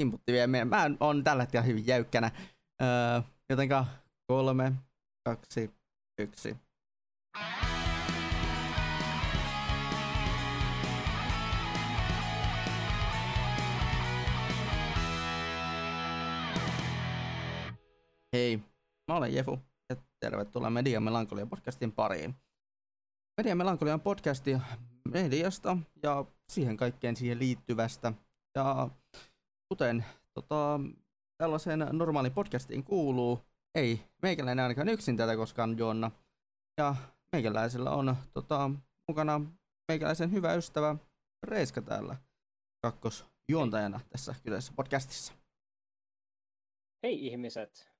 inputti vie meidän. Mä on tällä hetkellä hyvin jäykkänä. Öö, jotenka kolme, kaksi, yksi. Hei, mä olen Jefu ja tervetuloa Media Melankolia podcastin pariin. Media Melankolia on podcasti mediasta ja siihen kaikkeen siihen liittyvästä. Ja kuten tota, tällaiseen normaaliin podcastiin kuuluu, ei meikäläinen ainakaan yksin tätä koskaan juonna. Ja meikäläisellä on tota, mukana meikäläisen hyvä ystävä Reiska täällä kakkosjuontajana tässä kyseisessä podcastissa. Hei ihmiset!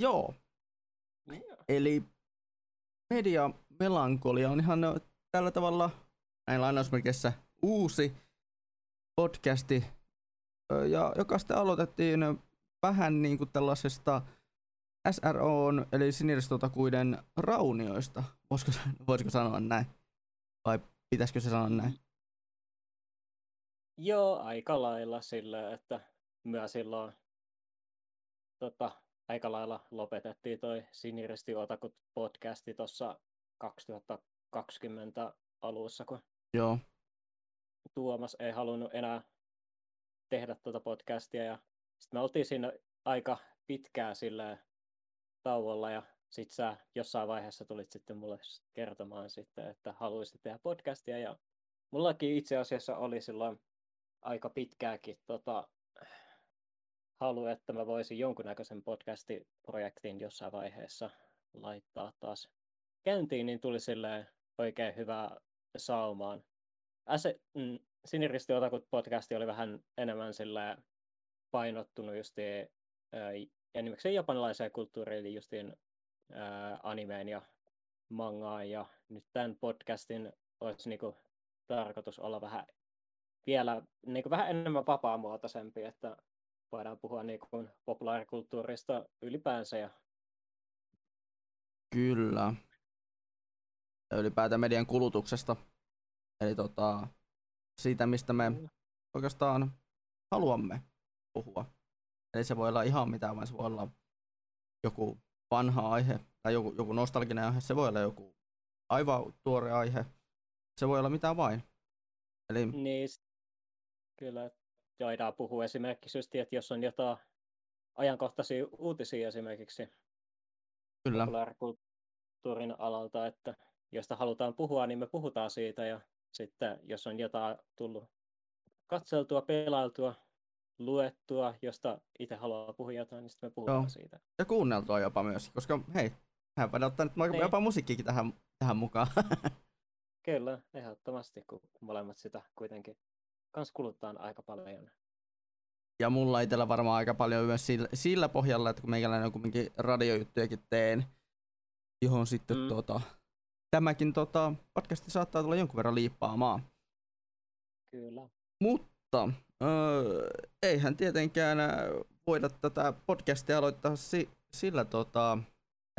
Joo. Joo. Eli media melankolia on ihan tällä tavalla näin lainausmerkeissä uusi podcasti, ja joka sitten aloitettiin vähän niin kuin tällaisesta SROn, eli siniristotakuiden raunioista. Voisiko, voisiko sanoa näin? Vai pitäisikö se sanoa näin? Joo, aika lailla sillä, että myös silloin tota, aika lailla lopetettiin toi Siniristi Otakut podcasti tuossa 2020 alussa, kun Joo. Tuomas ei halunnut enää tehdä tuota podcastia ja sitten me oltiin siinä aika pitkään sillä tauolla ja sit sä jossain vaiheessa tulit sitten mulle kertomaan sitten, että haluaisit tehdä podcastia ja mullakin itse asiassa oli silloin aika pitkääkin tota, halu, että mä voisin jonkunnäköisen podcastiprojektin jossain vaiheessa laittaa taas käyntiin, niin tuli silleen oikein hyvää saumaan. Mm, Siniristi Otakut podcasti oli vähän enemmän sillä painottunut ää, enimmäkseen japanilaiseen kulttuuriin, eli justiin animeen ja mangaan, ja nyt tämän podcastin olisi niinku tarkoitus olla vähän vielä niinku vähän enemmän vapaamuotoisempi, että voidaan puhua niinku populaarikulttuurista ylipäänsä ja Kyllä. Ylipäätään median kulutuksesta. Eli tota, siitä, mistä me oikeastaan haluamme puhua. Eli se voi olla ihan mitä vaan, se voi olla joku vanha aihe tai joku, joku nostalginen aihe, se voi olla joku aivan tuore aihe, se voi olla mitä vain. Eli Niin, kyllä voidaan puhua esimerkiksi just, että jos on jotain ajankohtaisia uutisia esimerkiksi kyllä, populaarikulttuurin alalta, että josta halutaan puhua, niin me puhutaan siitä ja sitten jos on jotain tullut katseltua, pelailtua, luettua, josta itse haluaa puhua jotain, niin sitten me puhutaan Joo. siitä. ja kuunneltua jopa myös, koska hei, hän voidaan ottaa nyt Niin. jopa musiikkikin tähän, tähän mukaan. Kyllä, ehdottomasti, kun molemmat sitä kuitenkin kans kuluttaa aika paljon. Ja mulla itsellä varmaan aika paljon myös sillä, sillä pohjalla, että kun meikäläinen on kumminkin radiojuttujakin teen, johon sitten mm. tota, tämäkin tota, podcasti saattaa tulla jonkun verran liippaamaan. Kyllä. Mutta öö, eihän tietenkään ö, voida tätä podcastia aloittaa si- sillä, tota,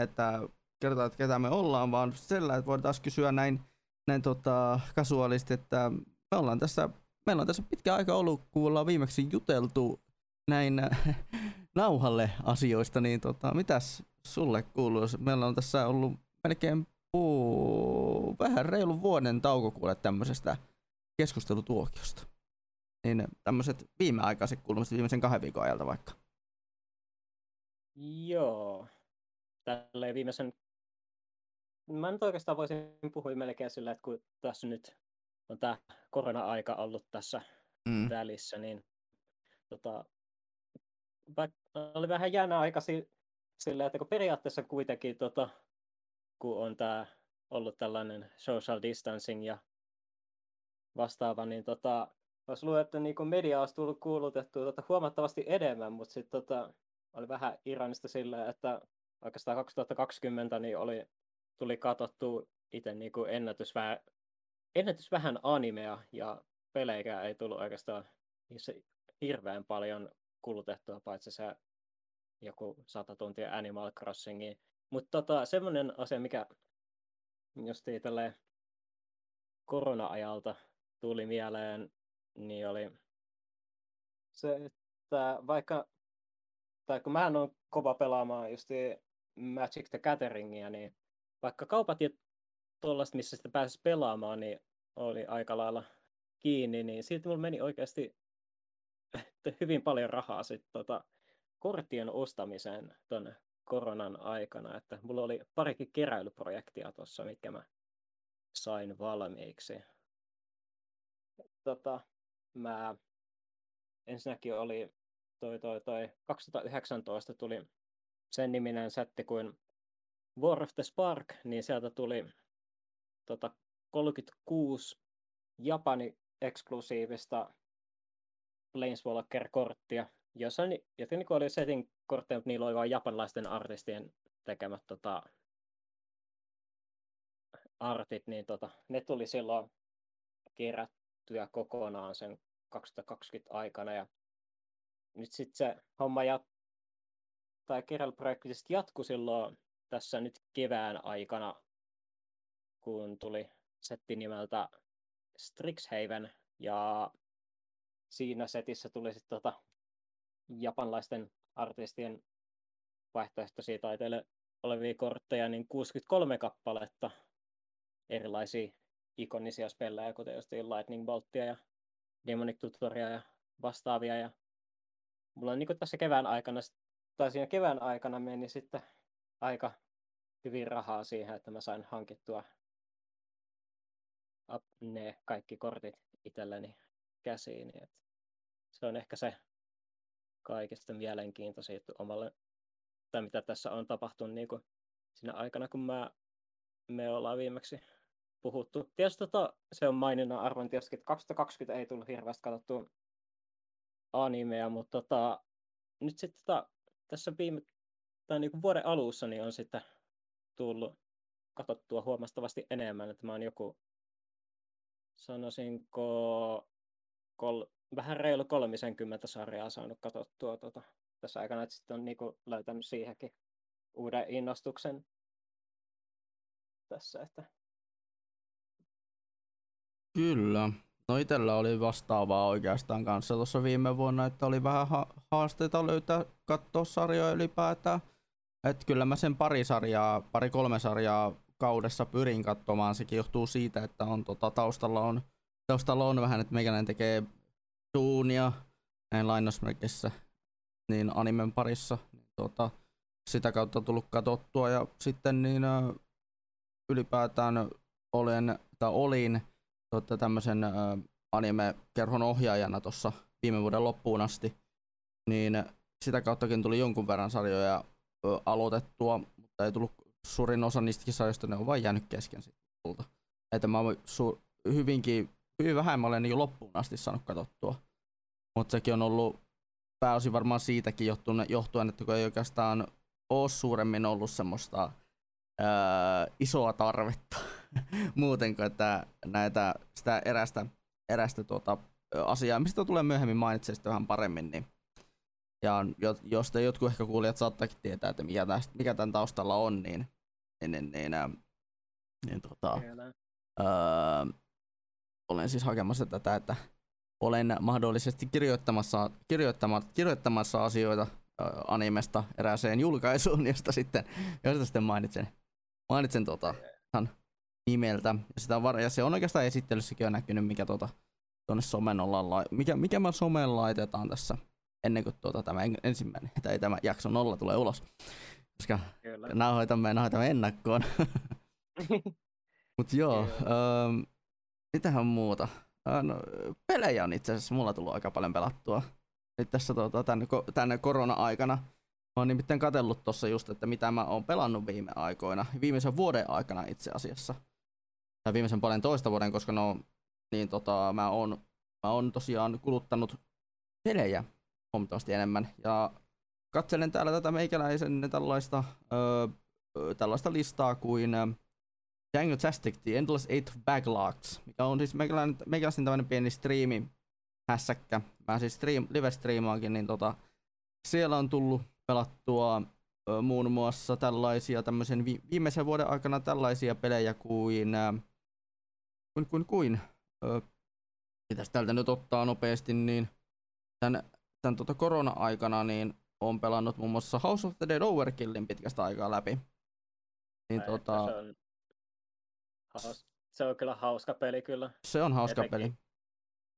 että kerrotaan, että ketä me ollaan, vaan sillä, että voidaan taas kysyä näin, näin tota, kasuaalisti, että me ollaan tässä, meillä on tässä pitkä aika ollut, kun ollaan viimeksi juteltu näin äh, nauhalle asioista, niin tota, mitäs sulle kuuluu? Meillä on tässä ollut melkein vähän reilun vuoden tauko kuule tämmöisestä keskustelutuokiosta. Niin tämmöiset viimeaikaiset kuulumiset viimeisen kahden viikon ajalta vaikka. Joo. Tälleen viimeisen... Mä nyt oikeastaan voisin puhua melkein sillä, että kun tässä nyt on tämä korona-aika ollut tässä Mm. välissä, niin tota, oli vähän jännä aika si- sillä, että kun periaatteessa kuitenkin, tota, kun on tämä ollut tällainen social distancing ja vastaava, niin tota, olisi luullut, että niin media olisi tullut kuulutettua tota, huomattavasti enemmän, mutta sitten tota, oli vähän ironista sillä, että oikeastaan 2020 niin oli, tuli katsottu itse niin ennätys, vähän, ennätys vähän animea ja pelejä ei tullut oikeastaan niissä hirveän paljon kulutettua, paitsi se joku 100 tuntia Animal Crossingiin. Mutta tota, semmoinen asia, mikä justiin tälleen korona-ajalta tuli mieleen, niin oli se, että vaikka, tai kun mä on kova pelaamaan just Magic the Gatheringia, niin vaikka kaupat ja tuollaista, missä sitä pääsisi pelaamaan, niin oli aika lailla kiinni, niin silti mulla meni oikeasti hyvin paljon rahaa sitten tota, korttien ostamiseen tuonne koronan aikana, että mulla oli parikin keräilyprojektia tuossa, mitkä mä sain valmiiksi. Tota, mä ensinnäkin oli toi, toi, toi 2019 tuli sen niminen setti kuin War of the Spark, niin sieltä tuli tota, 36 Japani eksklusiivista Planeswalker-korttia, jossa niin oli setting kortteja, mutta niillä oli vain japanlaisten artistien tekemät tota, artit, niin tota, ne tuli silloin kerättyä kokonaan sen 2020 aikana. Ja nyt sitten se homma jat... tai keräilyprojekti jatkui silloin tässä nyt kevään aikana, kun tuli setti nimeltä Strixhaven, ja siinä setissä tuli sitten tota japanlaisten artistien vaihtoehtoisia taiteille olevia kortteja, niin 63 kappaletta erilaisia ikonisia spellejä, kuten just Lightning Boltia ja Demonic Tutoria ja vastaavia. Ja mulla on niin tässä kevään aikana, tai siinä kevään aikana meni sitten aika hyvin rahaa siihen, että mä sain hankittua ne kaikki kortit itselleni käsiin. Niin se on ehkä se kaikista mielenkiintoisin juttu omalle, tai mitä tässä on tapahtunut niin kuin siinä aikana, kun mä, me ollaan viimeksi puhuttu. Tietysti tota, se on maininnan arvon tietysti, että 2020 ei tullut hirveästi katsottua animea, mutta tota, nyt sitten tota, tässä viime, tai niin kuin vuoden alussa niin on sitten tullut katsottua huomattavasti enemmän, että mä oon joku, sanoisinko, kol, vähän reilu 30 sarjaa saanut katsottua tota, tässä aikana, että sitten on niin kuin löytänyt siihenkin uuden innostuksen tässä, että Kyllä. No itellä oli vastaavaa oikeastaan kanssa tuossa viime vuonna, että oli vähän ha- haasteita löytää katsoa sarjoja ylipäätään. Et kyllä mä sen pari sarjaa, pari kolme sarjaa kaudessa pyrin katsomaan. Sekin johtuu siitä, että on tota, taustalla, on, taustalla on vähän, että meikäläinen tekee duunia näin lainausmerkissä niin animen parissa. Niin, tota, sitä kautta tullut katsottua ja sitten niin ylipäätään olen, tai olin olette tämmöisen anime-kerhon ohjaajana tuossa viime vuoden loppuun asti, niin sitä kauttakin tuli jonkun verran sarjoja aloitettua, mutta ei tullut suurin osa niistäkin sarjoista, ne on vain jäänyt kesken sitten Että mä su- hyvinkin, hyvin vähän mä olen niin loppuun asti saanut katsottua. Mutta sekin on ollut pääosin varmaan siitäkin johtuen, johtuen että kun ei oikeastaan ole suuremmin ollut semmoista ää, isoa tarvetta muuten kuin että näitä, sitä erästä, erästä tuota, asiaa, mistä tulee myöhemmin mainitse sitten vähän paremmin, niin ja jos te jotkut ehkä kuulijat saattakin tietää, että mikä, tästä, mikä tämän taustalla on, niin, niin, niin, niin, niin, niin tota, öö, olen siis hakemassa tätä, että olen mahdollisesti kirjoittamassa, kirjoittamassa, kirjoittamassa asioita animesta erääseen julkaisuun, josta sitten, josta sitten mainitsen, mainitsen tota, nimeltä. Ja, sitä var- ja se on oikeastaan esittelyssäkin jo näkynyt, mikä tuota, tuonne somen ollaan la- mikä, mikä me someen laitetaan tässä ennen kuin tuota, tämä ensimmäinen, tai tämä jakso nolla tulee ulos. Koska Kyllä. nauhoitamme, nauhoitamme ennakkoon. Mutta joo, öö, mitähän muuta? No, pelejä on itse asiassa mulla tullut aika paljon pelattua. Nyt tässä tuota, tänne, tänne korona-aikana. Mä oon nimittäin katsellut tuossa just, että mitä mä oon pelannut viime aikoina, viimeisen vuoden aikana itse asiassa tai viimeisen puolen toista vuoden, koska no, niin tota, mä oon, mä oon tosiaan kuluttanut pelejä huomattavasti enemmän. Ja katselen täällä tätä meikäläisen tällaista, öö, tällaista listaa kuin Daniel Tastic, The Endless Eight Backlogs, mikä on siis meikäläisen tämmöinen pieni striimi hässäkkä. Mä siis stream, live-striimaankin, niin tota, siellä on tullut pelattua ö, muun muassa tällaisia tämmöisen vi- viimeisen vuoden aikana tällaisia pelejä kuin ö, kuin, kuin, kuin. Öö, pitäisi täältä nyt ottaa nopeasti, niin tämän tämän tota korona-aikana niin on pelannut muun muassa House of the Dead Overkillin pitkästä aikaa läpi. Niin, Ai, tota, se, on, haus, se on kyllä hauska peli kyllä. se on hauska etenkin- peli.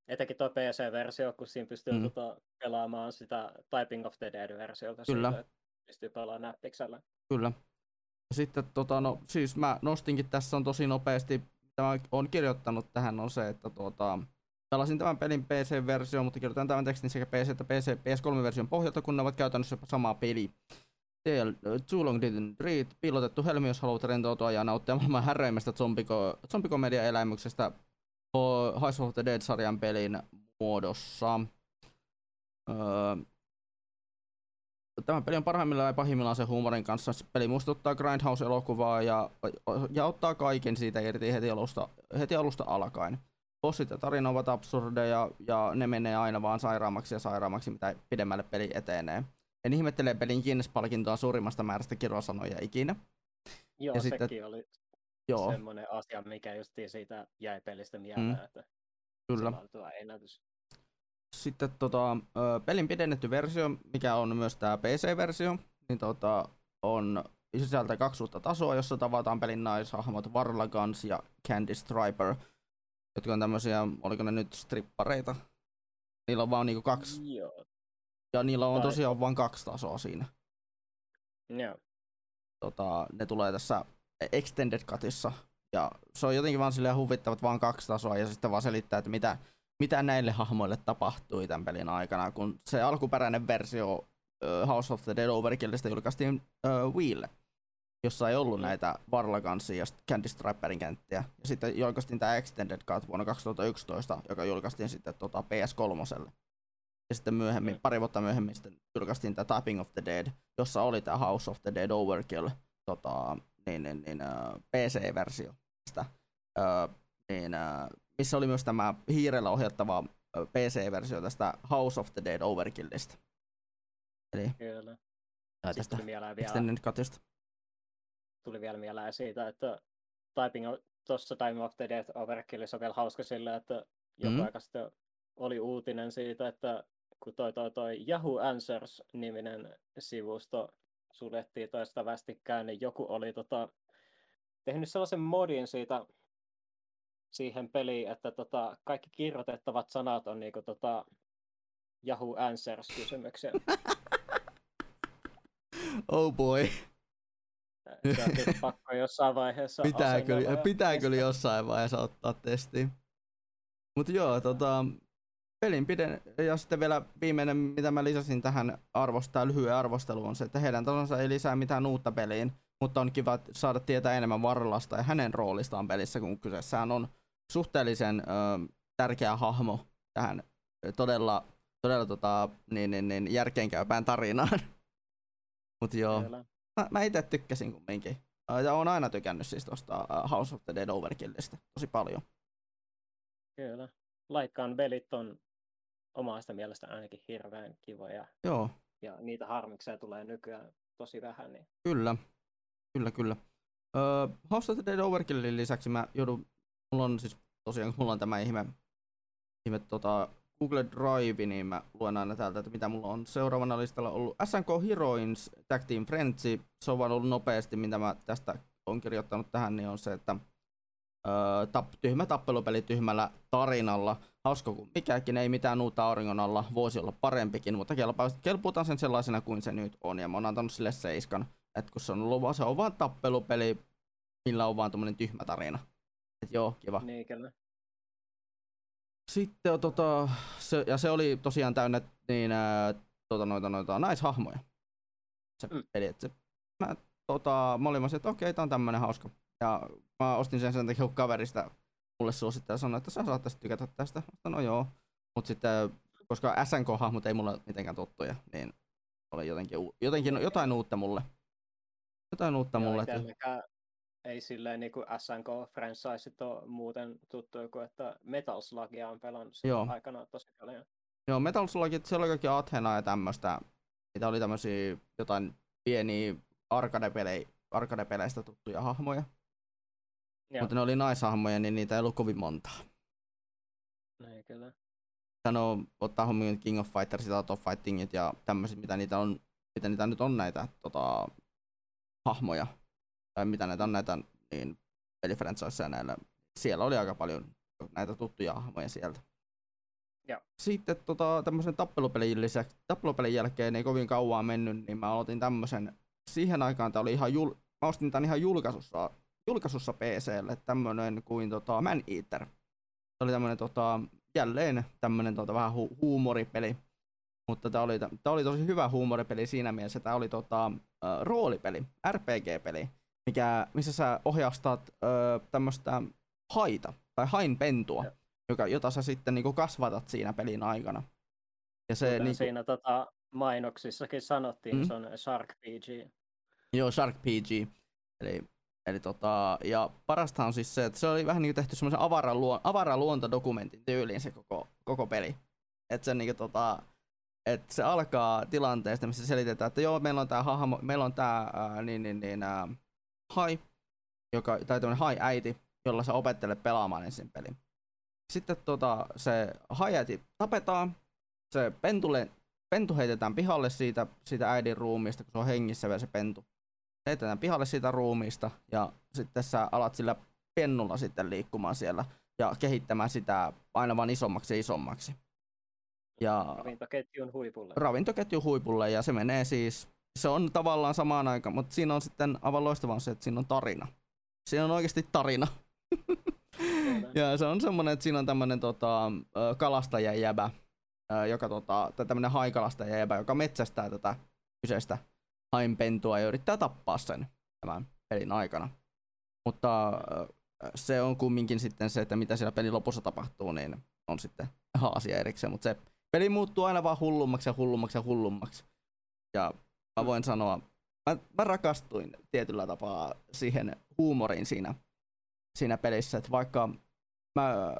Etenkin tuo PC-versio, kun siinä pystyy Mm. tota, pelaamaan sitä Typing of the Dead-versiota. Kyllä. Siitä, pystyy pelaamaan näppiksellä. Kyllä. Ja sitten tota, no, siis mä nostinkin tässä on tosi nopeasti, mitä mä oon kirjoittanut tähän on se, että tuota, pelasin tämän pelin PC-versio, mutta kirjoitan tämän tekstin sekä PC että PC, PS3-version pohjalta, kun ne ovat käytännössä sama peli. TL, Didn't Read, piilotettu helmi, jos haluat rentoutua ja nauttia maailman härreimmästä zombiko, zombikomedia-elämyksestä Ho- House of the Dead-sarjan pelin muodossa. Öö, Tämä peli on parhaimmillaan ja pahimmillaan se huumorin kanssa. Peli muistuttaa Grindhouse-elokuvaa ja, ja ottaa kaiken siitä irti heti alusta, heti alusta alkaen. Bossit ja tarina ovat absurdeja ja ne menee aina vaan sairaammaksi ja sairaammaksi, mitä pidemmälle peli etenee. En ihmettele pelin Guinness-palkintoa suurimmasta määrästä kirosanoja ikinä. Joo, Ja ja sitten- sekin oli Joo, semmoinen asia, mikä justiin siitä jäi pelistä mieleen, Mm, että kyllä. se ennätys. Sitten tota, pelin pidennetty versio, mikä on myös tämä PC-versio, niin tota, on sisältää kaksi uutta tasoa, jossa tavataan pelin naishahmot Varla Guns ja Candy Striper, jotka on tämmöisiä, oliko ne nyt strippareita? Niillä on vaan niinku kaksi, Joo. Ja niillä on tosiaan vain kaksi tasoa siinä. Joo. Tota, ne tulee tässä Extended Cutissa, ja se on jotenkin vaan silleen huvittavat vaan kaksi tasoa, ja sitten vaan selittää, että mitä, mitä näille hahmoille tapahtui tämän pelin aikana, kun se alkuperäinen versio House of the Dead Overkillista julkaistiin uh, Wiille, jossa ei ollut Mm. näitä Varlagansia ja Candy Striperin kenttiä. Ja sitten julkaistiin tämä Extended Cut vuonna 2011, joka julkaistiin sitten tota PS3. Ja sitten myöhemmin, Mm. pari vuotta myöhemmin sitten julkaistiin tämä Tapping of the Dead, jossa oli tämä House of the Dead Overkill, tota, niin, niin, niin, uh, PC-versio. Uh, niin, uh, missä oli myös tämä hiirellä ohjattava PC-versio tästä House of the Dead Overkillista. Eli Kyllä. Sitten tästä tuli mieleen vielä, Extended Cutista. tuli vielä mieleen siitä, että typing tuossa Time of the Death Overkillissä on vielä hauska sillä, että joku Mm. aika sitten oli uutinen siitä, että kun toi, toi, toi Yahoo Answers-niminen sivusto suljettiin toista vastikään, niin joku oli tota, tehnyt sellaisen modin siitä siihen peliin, että tota, kaikki kirjoitettavat sanat on niinku tota Yahoo Answers-kysymyksiä. Oh boy. Se pakko jossain vaiheessa Pitää asennella kyllä, ja pitää kyllä testata. jossain vaiheessa ottaa testiin. Mutta joo, tota, pelin piden, ja sitten vielä viimeinen, mitä mä lisäsin tähän arvostaa lyhyen arvosteluun, on se, että heidän tasonsa ei lisää mitään uutta peliin, mutta on kiva saada tietää enemmän Varlasta ja hänen roolistaan pelissä, kun kyseessään on suhteellisen ö, tärkeä hahmo tähän todella, todella tota, niin, niin, niin, järkeenkäypään tarinaan. Mutta joo, mä, mä itse tykkäsin kumminkin. Ja oon aina tykännyt siis tosta ää, House of the Dead Overkillistä tosi paljon. Kyllä. Laikkaan pelit on omasta mielestä ainakin hirveän kivoja Joo, ja niitä harmiksia tulee nykyään tosi vähän. Niin... kyllä. Kyllä, kyllä. Öö, House of the Dead Overkillin lisäksi mä joudun, mulla on siis tosiaan, mulla on tämä ihme, ihme tota, Google Drive, niin mä luen aina täältä, että mitä mulla on seuraavana listalla ollut. SNK Heroines Tag Team Frenzy, se on vaan ollut nopeasti, mitä mä tästä on kirjoittanut tähän, niin on se, että öö, tap, tyhmä tappelupeli tyhmällä tarinalla. Hauska kuin mikäkin, ei mitään uutta auringon alla, voisi olla parempikin, mutta kelpuutan sen sellaisena kuin se nyt on, ja mä oon antanut sille seiskan. Et kun se on ollut se on vaan tappelupeli, millä on vaan tommonen tyhmä tarina. Et joo, kiva. Niin, kyllä. Sitten on tota, se, ja se oli tosiaan täynnä niin, ää, tota, noita, noita naishahmoja. Se Mm. peli, että se, mä, tota, mä olin että okei, tää on tämmönen hauska. Ja mä ostin sen sen takia, kun kaverista mulle suosittaja sanoi, että sä saattaisit tykätä tästä. Sanoin, no joo. Mut sitten, koska SNK-hahmot ei mulle mitenkään tuttuja, niin oli jotenkin, jotenkin jotain uutta mulle. Jotain uutta Joo, mulle. Että, ei silleen niin kuin SNK-franchiseit ole muuten tuttuja kuin, että Metal Slugia on pelannut Joo. aikana tosi paljon. Joo, Metal Slugit, siellä oli kaikki Athena ja tämmöstä. Niitä oli tämmösiä jotain pieniä arcade-peleistä tuttuja hahmoja. Joo, Mutta ne oli naishahmoja, niin niitä ei ollut kovin montaa. niin kyllä. sanoo, ottaa huomioon King of Fightersit, Art of Fightingit ja tämmöiset, mitä niitä on, mitä niitä nyt on näitä tota, hahmoja, tai mitä näitä on näitä niin, pelifranchiseja näillä. Siellä oli aika paljon näitä tuttuja hahmoja sieltä. Ja. Sitten tota, tämmöisen tappelupelin lisäksi, tappelupelin jälkeen ei kovin kauan mennyt, niin mä aloitin tämmöisen, siihen aikaan tää oli ihan, jul, mä ostin tän ihan julkaisussa, julkaisussa PClle, tämmönen kuin tota, Man Eater. Se oli tämmönen tota, jälleen tämmönen tota, vähän hu- huumoripeli, mutta tämä oli, tää oli tosi hyvä huumoripeli siinä mielessä, tämä oli tota, äh, roolipeli, RPG-peli, mikä, missä sä ohjastat äh, tämmöistä haita, tai hainpentua, Ja. joka, jota sä sitten niinku kasvatat siinä pelin aikana. Ja se, Kuten niinku, siinä tota, mainoksissakin sanottiin, Mm. mm. se on Shark PG. Joo, Shark PG. Eli, eli tota, ja parasta on siis se, että se oli vähän niin tehty semmoisen avaran, luo, avaran luontodokumentin tyyliin se koko, koko peli. Että se, niin tota, et se alkaa tilanteesta, missä selitetään, että joo, meillä on tää hahmo, meillä on tää ää, niin, niin, niin, ää, hai, joka, tai tämmönen hai-äiti, jolla sä opettelet pelaamaan ensin pelin. Sitten tota, se hai-äiti tapetaan, se pentulle, pentu heitetään pihalle siitä, siitä äidin ruumiista, kun se on hengissä vielä se pentu. Heitetään pihalle siitä ruumiista ja sitten sä alat sillä pennulla sitten liikkumaan siellä ja kehittämään sitä aina vaan isommaksi ja isommaksi. Ja Ravintoketjun huipulle. ravintoketju huipulle ja se menee siis, se on tavallaan samaan aikaan, mutta siinä on sitten aivan loistavaa se, että siinä on tarina. Siinä on oikeasti tarina. Ja se on semmonen, että siinä on tämmönen tota, kalastajajäbä, joka tota, tai tämmönen haikalastajajäbä, joka metsästää tätä kyseistä hainpentua ja yrittää tappaa sen tämän pelin aikana. Mutta ö, se on kumminkin sitten se, että mitä siellä pelin lopussa tapahtuu, niin on sitten ihan asia erikseen, mutta se peli muuttuu aina vaan hullummaksi ja hullummaksi ja hullummaksi. Ja mä voin sanoa, mä, mä rakastuin tietyllä tapaa siihen huumoriin siinä, siinä pelissä, että vaikka mä,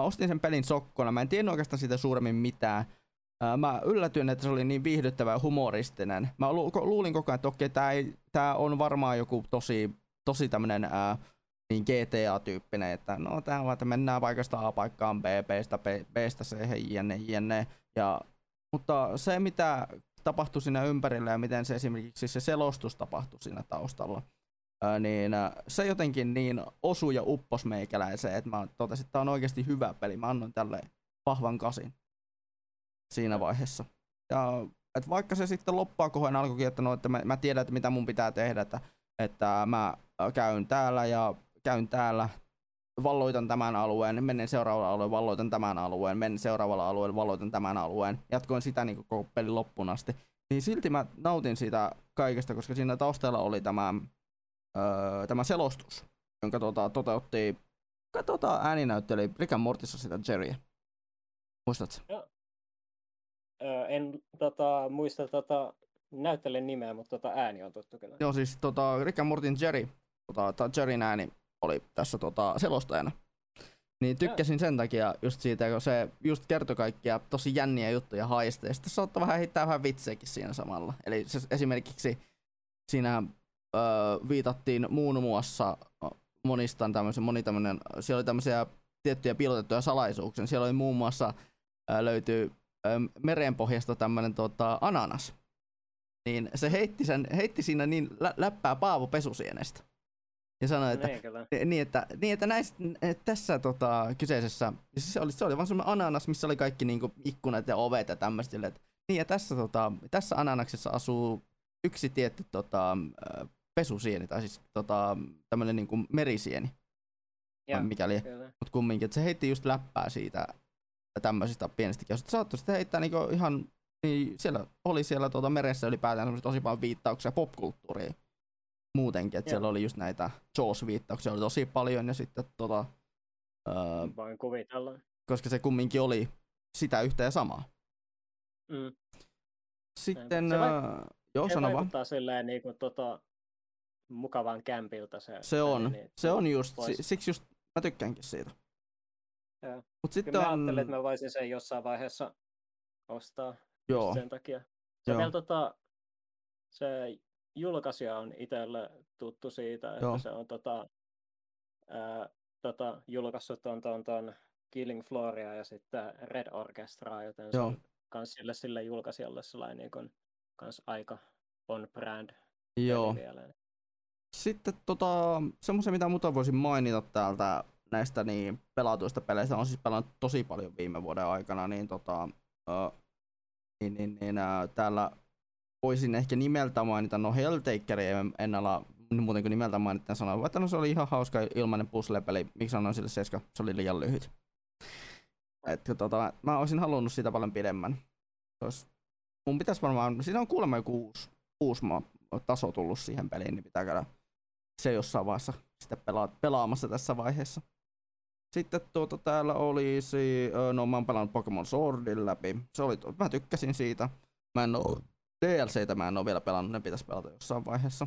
mä ostin sen pelin sokkona, mä en tiennyt oikeastaan siitä suuremmin mitään. Ää, Mä yllätyin, että se oli niin viihdyttävä ja humoristinen. Mä lu- luulin koko ajan, että okei, tää, ei, tää on varmaan joku tosi, tosi tämmönen ää, niin GTA-tyyppinen, että no tää on vaan, että mennään paikasta A paikkaan B, Bstä, Bstä C, jne, jne. Ja, mutta se, mitä tapahtui siinä ympärillä ja miten se esimerkiksi se selostus tapahtui siinä taustalla, ää, niin ää, se jotenkin niin osui ja uppos meikäläiseen, että mä totesin, että tää on oikeasti hyvä peli. Mä annoin tälle vahvan kasin siinä vaiheessa. Ja et vaikka se sitten loppua kohoen alkoikin, että, no, että mä, mä tiedän, että mitä mun pitää tehdä, että, että mä ää, käyn täällä ja käyn täällä, valloitan tämän alueen, menen seuraavalle alueelle, valloitan tämän alueen, menen seuraavalla alueelle, valloitan tämän alueen. Jatkoin sitä niin koko pelin loppuun asti. Niin silti mä nautin siitä kaikesta, koska siinä taustalla oli tämä, öö, tämä selostus, jonka tota, toteutti, kuka tota ääninäytteli Rick Mortissa sitä Jerryä. Muistatko? Öö, en tota, muista tota, näyttelijän nimeä, mutta tota, ääni on tuttu kyllä. Joo, siis tota, Rick and Mortin Jerry, tota, Jerryn ääni oli tässä tota, selostajana. Niin tykkäsin sen takia just siitä, kun se just kertoi kaikkia tosi jänniä juttuja haista. Ja sitten saattoi vähän heittää vähän vitsejäkin siinä samalla. Eli se esimerkiksi siinä öö, viitattiin muun muassa monista tämmöisen, moni tämmönen, siellä oli tämmöisiä tiettyjä piilotettuja salaisuuksia. Siellä oli muun muassa öö, löytyy merenpohjasta tämmöinen tota, ananas. Niin se heitti, sen, heitti siinä niin lä- läppää Paavo Pesusienestä. Ja sanoi, että Niin, niin, että, niin, että näissä, tässä tota, kyseisessä, siis se oli, se oli vaan semmoinen ananas, missä oli kaikki niinku, ikkunat ja ovet ja tämmöistä. niin, ja tässä, tota, tässä ananaksessa asuu yksi tietty tota, pesusieni, tai siis tota, tämmöinen niinku merisieni, Ja, mikäli. Mutta kumminkin, että se heitti just läppää siitä tämmöisistä pienistäkin. Sitten saattoi sitten heittää niinku ihan, niin siellä oli siellä tuota meressä ylipäätään semmoisia tosi paljon viittauksia popkulttuuriin muutenkin, että Joo. siellä oli just näitä Jaws-viittauksia oli tosi paljon ja sitten tota, öö, Voin kuvitella. koska se kumminkin oli sitä yhtä ja samaa. Mm. Sitten, Se vai- öö, joo Se sano vaan. vaikuttaa silleen niin kuin, tota, mukavan kämpiltä se. Se on, niin, se on just, siksi just mä tykkäänkin siitä. Joo. Mut sitten Kyllä mä on, että mä voisin sen jossain vaiheessa ostaa joo, sen takia. Se Joo. vielä tota, se julkaisija on itselle tuttu siitä, että Joo. se on tota, ää, tota, julkaissut ton, ton, ton Killing Floria ja sitten Red Orchestraa, joten Joo. se on kans sille, sille julkaisijalle sellainen niin kun, kans aika on brand Joo. Vielä. Sitten tota, semmoisen, mitä muuta voisin mainita täältä näistä niin pelatuista peleistä, on siis pelannut tosi paljon viime vuoden aikana, niin, tota, uh, niin, niin, niin uh, täällä voisin ehkä nimeltä mainita, no Helltakeri en, en ala muuten kuin nimeltä mainittain sanoa, että no se oli ihan hauska ilmainen puzzle-peli, miksi sanoin sille 7, se oli liian lyhyt. Että tota, mä olisin halunnut sitä paljon pidemmän. Olisi, mun pitäisi varmaan, siinä on kuulemma joku uusi, uusi taso tullut siihen peliin, niin pitää käydä se jossain vaiheessa sitten pelaa, pelaamassa tässä vaiheessa. Sitten tuota, täällä olisi, no mä oon pelannut Pokemon Swordin läpi. Se oli, mä tykkäsin siitä. Mä en oo, DLCtä mä en oo vielä pelannut, ne pitäisi pelata jossain vaiheessa.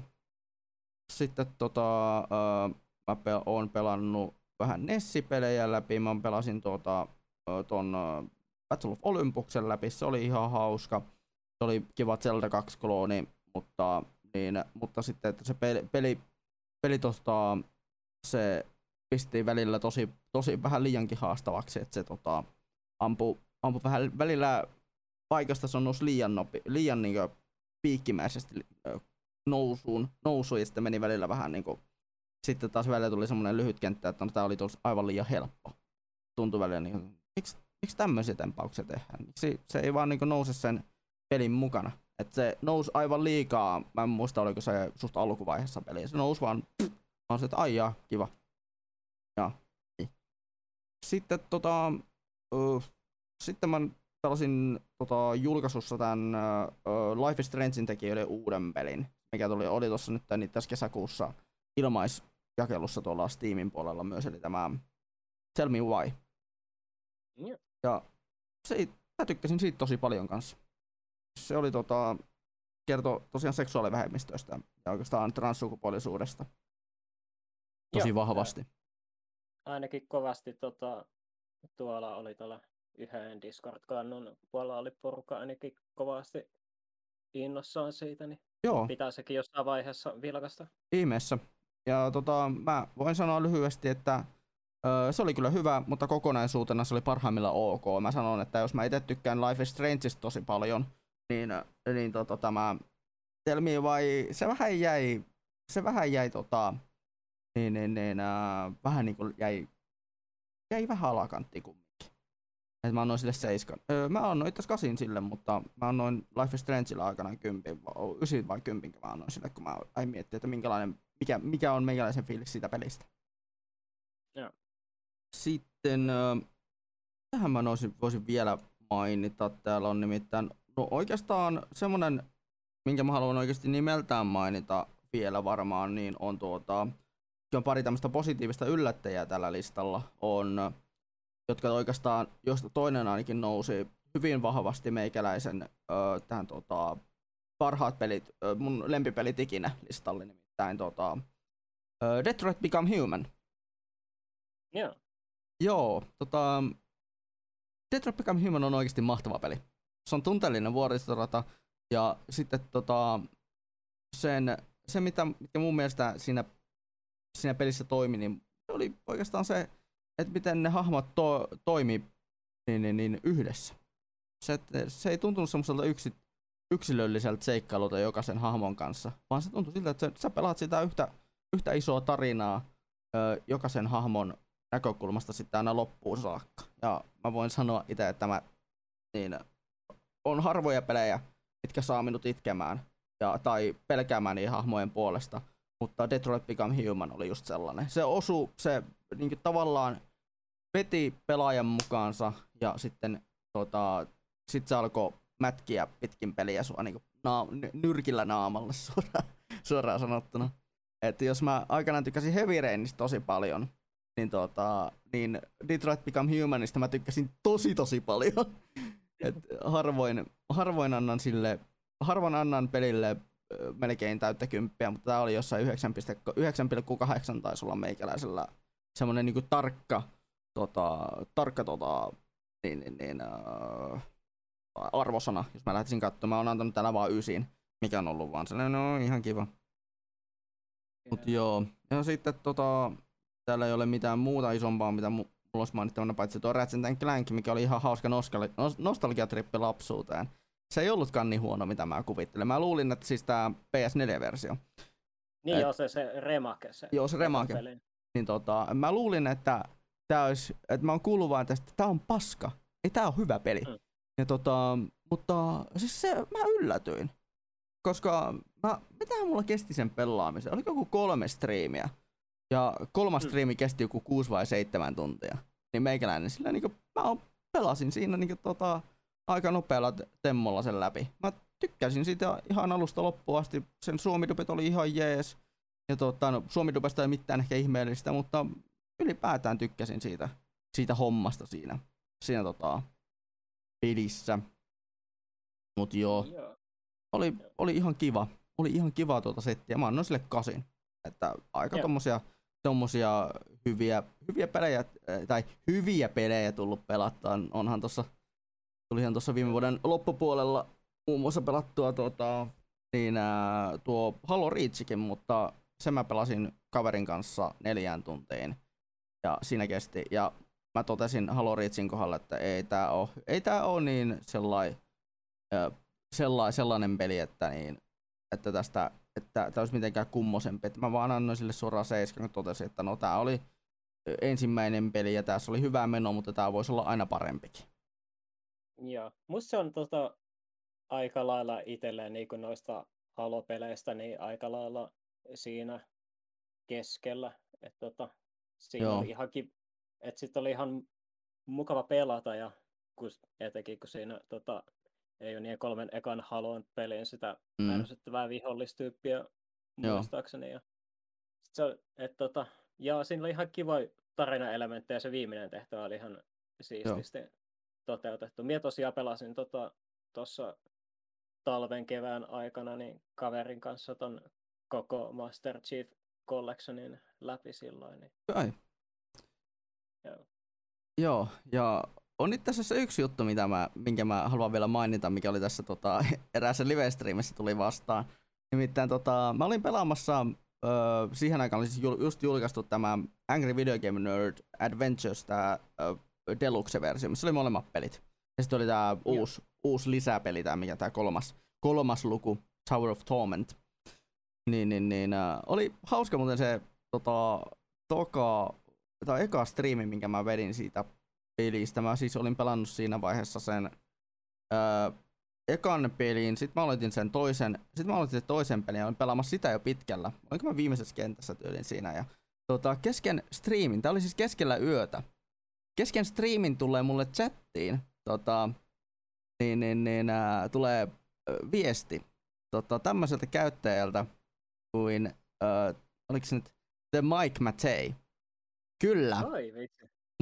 Sitten tota, mä pel- oon pelannut vähän Nessi-pelejä läpi. Mä pelasin tuota, ton Battle of Olympuksen läpi. Se oli ihan hauska. Se oli kiva Zelda 2 klooni, mutta, niin, mutta sitten että se peli, peli, peli tota, se pisti välillä tosi, tosi vähän liiankin haastavaksi, että se tota, ampui, ampui vähän välillä paikasta se on noussut liian, nopi, liian niin piikkimäisesti nousuun, nousuun ja sitten meni välillä vähän niin kuin, sitten taas välillä tuli semmoinen lyhyt kenttä, että no, tämä oli tosi aivan liian helppo. Tuntui välillä niin miksi, miksi tämmöisiä tempauksia tehdään? Miksi se ei vaan niin kuin, nouse sen pelin mukana? että se nousi aivan liikaa, mä en muista oliko se susta alkuvaiheessa peliä, se nousi vaan, pff, on se, että aijaa, kiva. Ja, niin. Sitten tota, uh, sitten mä pelasin tota, julkaisussa tämän uh, Life is Strangein tekijöiden uuden pelin, mikä tuli, oli tuossa nyt niin tässä kesäkuussa ilmaisjakelussa tuolla Steamin puolella myös, eli tämä Tell Me Why. Yeah. Ja se, mä tykkäsin siitä tosi paljon kanssa. Se oli tota, kerto tosiaan seksuaalivähemmistöistä ja oikeastaan transsukupuolisuudesta tosi Joo, vahvasti. Ainakin kovasti tota, tuolla oli tuolla yhden Discord-kannun puolella oli porukka ainakin kovasti innossaan siitä, niin Joo. pitää sekin jossain vaiheessa vilkasta. Ihmeessä. Ja tota, mä voin sanoa lyhyesti, että ö, se oli kyllä hyvä, mutta kokonaisuutena se oli parhaimmillaan ok. Mä sanon, että jos mä itse tykkään Life is Strangeista tosi paljon, niin, niin tota, tämä Telmi vai se vähän jäi, se vähän jäi tota, niin, niin, niin äh, vähän niin kuin jäi, jäi vähän alakanttiin kumminkin. Et mä annoin sille seiskan. Öö, mä annoin itse kasin sille, mutta mä annoin Life is Strangeilla aikana kympin, ysin vai kympin mä annoin sille, kun mä ai miettiä, että minkälainen, mikä, mikä on meikäläisen fiilis siitä pelistä. Joo. Sitten, öö, tähän mä voisin, voisin vielä mainita, täällä on nimittäin, no oikeastaan semmonen, minkä mä haluan oikeasti nimeltään mainita vielä varmaan, niin on tuota, on pari tämmöistä positiivista yllättäjää tällä listalla. On jotka oikeastaan, josta toinen ainakin nousi hyvin vahvasti meikäläisen ö, tähän tota, parhaat pelit, ö, mun lempipelit ikinä listalle nimittäin tota, ö, Detroit Become Human. Joo. Yeah. Joo, tota, Detroit Become Human on oikeasti mahtava peli. Se on tunteellinen vuoristorata ja sitten tota, sen, se mitä, mitä mun mielestä siinä, siinä pelissä toimi, niin oli oikeastaan se, että miten ne hahmot to, toimii niin, niin, niin yhdessä. Se, se ei tuntunut semmoiselta yksi, yksilölliseltä seikkailulta jokaisen hahmon kanssa, vaan se tuntui siltä, että sä pelaat sitä yhtä, yhtä isoa tarinaa ö, jokaisen hahmon näkökulmasta sitten aina loppuun saakka. Ja mä voin sanoa itse, että mä, niin, on harvoja pelejä, mitkä saa minut itkemään ja, tai pelkäämään niiden hahmojen puolesta, mutta Detroit Become Human oli just sellainen. Se osu, se niin tavallaan veti pelaajan mukaansa ja sitten tota, sit se alkoi mätkiä pitkin peliä sua niin na- nyrkillä naamalla suoraan, suoraan sanottuna. Että jos mä aikanaan tykkäsin Heavy Rainista tosi paljon, niin, tota, niin Detroit Become Humanista mä tykkäsin tosi tosi paljon. Et harvoin, harvoin annan sille, harvoin annan pelille melkein täyttä kymppiä, mutta tää oli jossain 9,8 taisi olla meikäläisellä semmonen niinku tarkka, tota, tarkka tota, niin, niin, niin, äh, arvosana, jos mä lähtisin katsomaan. Mä oon antanut täällä vaan ysin, mikä on ollut vaan sellainen, no ihan kiva. Mut joo, ja sitten tota, täällä ei ole mitään muuta isompaa, mitä mu- ulos mainittavana, paitsi tuo Ratchet Clank, mikä oli ihan hauska nostalgiatrippi lapsuuteen. Se ei ollutkaan niin huono, mitä mä kuvittelin. Mä luulin, että siis tää PS4-versio. Niin Et, joo, se, se remake. Se joo, se remake. Niin tota, mä luulin, että tää olisi, että mä oon kuullut vaan tästä, että tää on paska. Ei tää on hyvä peli. Mm. Ja tota, mutta siis se, mä yllätyin. Koska mä, mitä mulla kesti sen pelaamisen? Oliko joku kolme striimiä? Ja kolmas mm. striimi kesti joku kuusi vai seitsemän tuntia. Niin meikäläinen sillä niinku, mä pelasin siinä niinku tota, aika nopealla temmolla sen läpi. Mä tykkäsin siitä ihan alusta loppuun asti. Sen suomidupet oli ihan jees. Ja tota, no, suomidupesta ei mitään ehkä ihmeellistä, mutta ylipäätään tykkäsin siitä, siitä hommasta siinä, siinä tota, pelissä. Mut joo, oli, oli ihan kiva. Oli ihan kiva tuota settiä. Mä annoin sille kasin. Että aika tommosia, tommosia hyviä, hyviä pelejä, tai hyviä pelejä tullut pelattua. Onhan tossa, tulihan tuossa viime vuoden loppupuolella muun muassa pelattua tuota, niin, ää, tuo Halo Reachikin, mutta sen mä pelasin kaverin kanssa neljään tuntiin. Ja siinä kesti. Ja mä totesin Halo Reachin kohdalla, että ei tää oo, ei tää oo niin sellai, sellai, sellainen peli, että, niin, että tästä että tämä olisi mitenkään kummosempi. Että mä vaan annoin sille suoraan 7, kun totesin, että no tää oli ensimmäinen peli ja tässä oli hyvä meno, mutta tämä voisi olla aina parempikin. Joo, musta se on tota, aika lailla itselleen niin kuin noista halopeleistä, niin aika lailla siinä keskellä. Että tota, siinä Joo. oli ihan, että sit oli ihan mukava pelata ja kun, etenkin kun siinä tota, ei ole niin kolmen ekan halon pelin sitä mm. ärsyttävää vihollistyyppiä muistaakseni. Ja, se, et, tota, ja siinä oli ihan kiva tarinaelementtejä ja se viimeinen tehtävä oli ihan siististi Joo. Toteutettu. Mie tosiaan pelasin tuossa tota, talven kevään aikana niin kaverin kanssa ton koko Master Chief Collectionin läpi silloin. Niin... Ai. Joo. Joo, ja on itse asiassa yksi juttu, mitä mä, minkä mä haluan vielä mainita, mikä oli tässä tota, eräässä live-streamissä tuli vastaan. Nimittäin tota, mä olin pelaamassa, ö, siihen aikaan oli siis just julkaistu tämä Angry Video Game Nerd Adventures, tämä Deluxe-versio, missä oli molemmat pelit. Ja sitten oli tämä uusi, uusi lisäpeli, tämä mikä tämä kolmas, kolmas luku, Tower of Torment. Niin, niin, niin äh, oli hauska muuten se tota, toka, tai eka striimi, minkä mä vedin siitä pelistä. Mä siis olin pelannut siinä vaiheessa sen öö, ekan pelin, sitten mä aloitin sen toisen, sitten mä aloitin sen toisen pelin ja olin pelaamassa sitä jo pitkällä. Olinko mä viimeisessä kentässä tyylin siinä ja tota, kesken striimin, tää oli siis keskellä yötä. Kesken striimin tulee mulle chattiin, tota, niin, niin, niin ää, tulee ö, viesti tota, tämmöiseltä käyttäjältä kuin, ö, oliko se nyt The Mike Matei. Kyllä. Oi,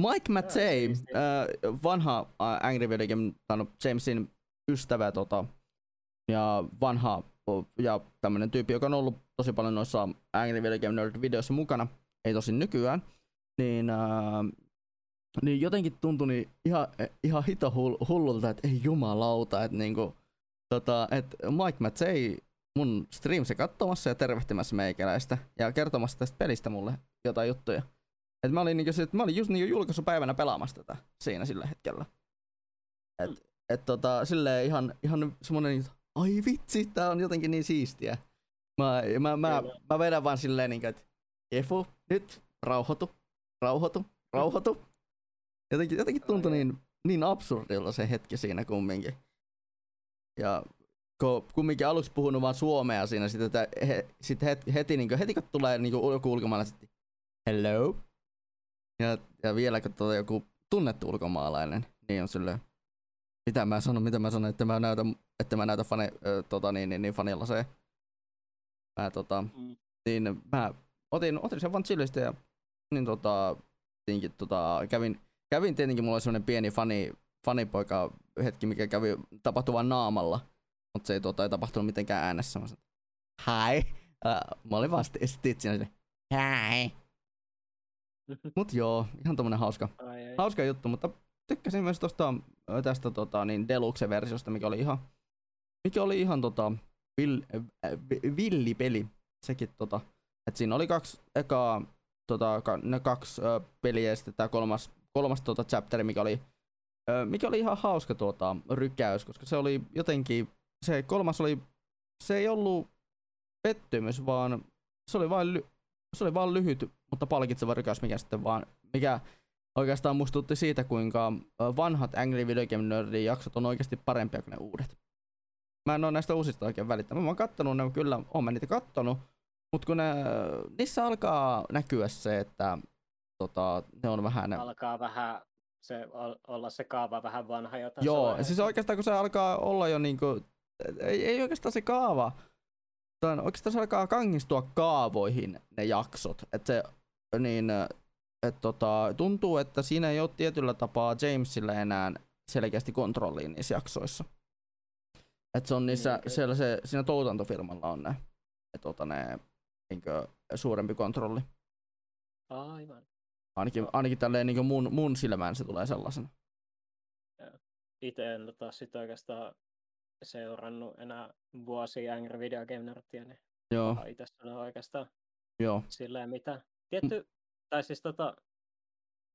Mike Mattei, äh, vanha äh, Angry Video Game, Jamesin ystävä tota, ja vanha ja tämmönen tyyppi, joka on ollut tosi paljon noissa Angry Video Game Nerd-videoissa mukana, ei tosin nykyään, niin, äh, niin jotenkin tuntui niin ihan, ihan hito hullulta, että ei jumalauta, että niinku, tota, et Mike Mattei mun streamissa katsomassa ja tervehtimässä meikäläistä ja kertomassa tästä pelistä mulle jotain juttuja. Et mä, olin niinku, sit, mä olin just niinku julkaisupäivänä pelaamassa tätä siinä sillä hetkellä. Et, mm. et tota, silleen ihan, ihan semmonen, ai vitsi, tää on jotenkin niin siistiä. Mä, mä, mä, mä vedän vaan silleen niinku, että Efu, nyt rauhoitu, rauhoitu, rauhoitu. Jotenkin, jotenkin tuntui niin, niin absurdilla se hetki siinä kumminkin. Ja kun kumminkin aluksi puhunut vaan suomea siinä, sitten he, sit heti, heti, niin kuin, heti kun tulee niin kuin joku ulkomaalainen, sitten hello, ja, ja vielä kun tuota joku tunnettu ulkomaalainen, niin on silleen, mitä mä sanon, mitä mä sanon, että mä näytän, että mä näytän fani, äh, tota, niin, niin, niin fanilla se. Mä, tota, mm. niin mä otin, otin sen vaan chillistä ja niin tota, tietenkin, tota, kävin, kävin tietenkin, mulla oli semmonen pieni fani, fanipoika hetki, mikä kävi tapahtuvan naamalla, mutta se ei, tota, ei tapahtunut mitenkään äänessä. Mä sanoin, hi. Uh, mä olin vaan stitchinä hi. Mut joo, ihan tommonen hauska, ai, ai. hauska juttu, mutta tykkäsin myös tosta, tästä tota, niin Deluxe-versiosta, mikä oli ihan, mikä oli ihan tota, vill, äh, villipeli. Sekin tota, että siinä oli kaksi ekaa, tota, ne kaksi äh, peliä ja sitten tää kolmas, kolmas tuota chapteri, mikä oli, mikä oli ihan hauska tuota rykäys, koska se oli jotenkin, se kolmas oli, se ei ollut pettymys, vaan se oli vain, ly, se oli vain lyhyt, mutta palkitseva rykäys, mikä sitten vaan, mikä oikeastaan muistutti siitä, kuinka vanhat Angry Video Game Nerdin jaksot on oikeasti parempia kuin ne uudet. Mä en oo näistä uusista oikein välittänyt. Mä oon kattonut ne, kyllä oon mä niitä kattonut, mutta kun ne, niissä alkaa näkyä se, että tota, ne on vähän... Ne... Alkaa vähän se, olla se kaava vähän vanha jo tässä Joo, vaiheessa. siis oikeastaan kun se alkaa olla jo niinku, ei, ei oikeastaan se kaava, Tämän, oikeastaan se alkaa kangistua kaavoihin ne jaksot, että se niin, et tota, tuntuu, että siinä ei ole tietyllä tapaa Jamesille enää selkeästi kontrolliin niissä jaksoissa. Et se on niissä, niin, siellä se, siinä tuotantofirmalla on ne, et, tota, ne niinkö, suurempi kontrolli. Aivan. Ainakin, ainakin tälleen niin mun, mun silmään se tulee sellaisena. Itse en taas sit oikeastaan seurannut enää vuosia Angry Video Game Nerdia, niin Joo. itse sanoa oikeastaan Joo. silleen mitä. Tietty, mm. tai siis tota,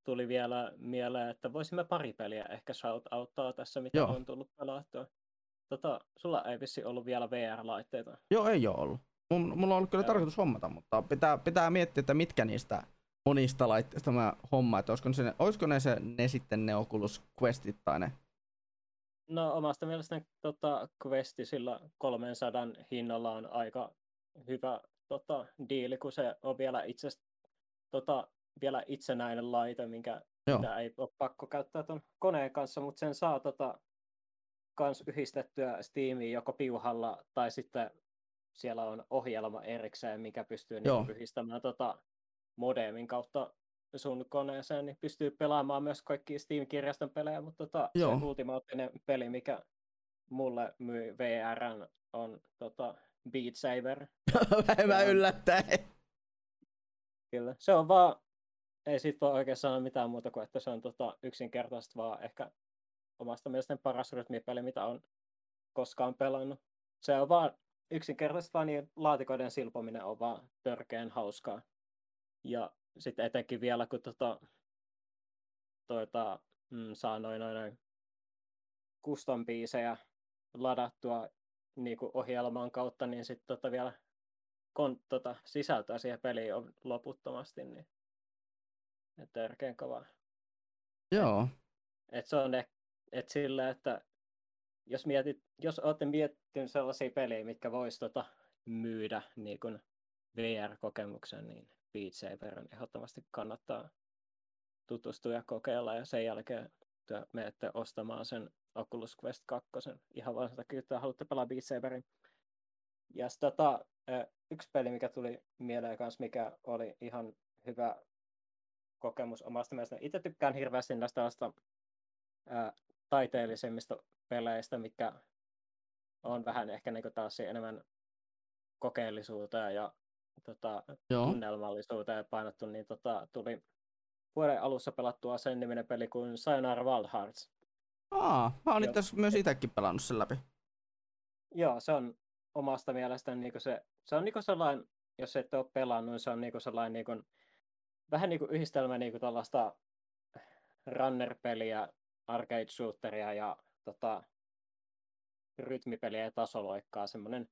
tuli vielä mieleen, että voisimme pari peliä ehkä shout auttaa tässä, mitä Joo. on tullut pelattua. Tota, sulla ei vissi ollut vielä VR-laitteita. Joo, ei ole ollut. Mulla on ollut kyllä Joo. tarkoitus hommata, mutta pitää, pitää miettiä, että mitkä niistä monista laitteista mä hommaan, että olisiko, se, olisiko ne, se, ne sitten ne Oculus Questit tai ne? No omasta mielestäni tota, Questi sillä 300 hinnalla on aika hyvä tota, diili, kun se on vielä itse tota, vielä itsenäinen laite, minkä mitä ei ole pakko käyttää tuon koneen kanssa, mutta sen saa tota, kans yhdistettyä Steamiin joko piuhalla tai sitten siellä on ohjelma erikseen, mikä pystyy niin yhdistämään tota, modemin kautta sun koneeseen, niin pystyy pelaamaan myös kaikki Steam-kirjaston pelejä, mutta tota, se ultimaattinen peli, mikä mulle myi VRn, on tota, Beat Saber. Vähemmän yllättäen. Kyllä. Se on vaan, ei siitä voi oikein sanoa mitään muuta kuin, että se on tota, yksinkertaisesti vaan ehkä omasta mielestäni paras rytmipeli, mitä on koskaan pelannut. Se on vaan yksinkertaisesti vaan niin laatikoiden silpominen on vaan törkeän hauskaa. Ja sitten etenkin vielä, kun tota, toita, mm, saa noin, noin, noin custom biisejä ladattua niin kuin ohjelman kautta, niin sitten tota vielä kon, tota, sisältöä siihen peliin on loputtomasti, niin että törkeän kovaa. Joo. Et, et se on et, et sillä, että jos, mietit, jos olette miettinyt sellaisia pelejä, mitkä vois tota, myydä niin kuin VR-kokemuksen, niin Beat Saber ehdottomasti kannattaa tutustua ja kokeilla ja sen jälkeen te menette ostamaan sen Oculus Quest 2 ihan vaan sitä että haluatte pelaa Beat Saberin. Ja tota, yksi peli, mikä tuli mieleen kanssa, mikä oli ihan hyvä kokemus omasta mielestä. Itse tykkään hirveästi näistä ää, taiteellisemmista peleistä, mitkä on vähän ehkä niin taas enemmän kokeellisuuteen ja tota, tunnelmallisuuteen painottu, niin tota, tuli vuoden alussa pelattua sen niminen peli kuin Sayonara Wild Hearts. Aa, mä oon itse myös itsekin pelannut sen läpi. Joo, se on omasta mielestäni niinku se, se on niinku sellainen, jos et ole pelannut, niin se on niinku sellainen niinku, vähän niinku yhdistelmä niinku tällaista runner-peliä, arcade shooteria ja tota, rytmipeliä ja tasoloikkaa, semmoinen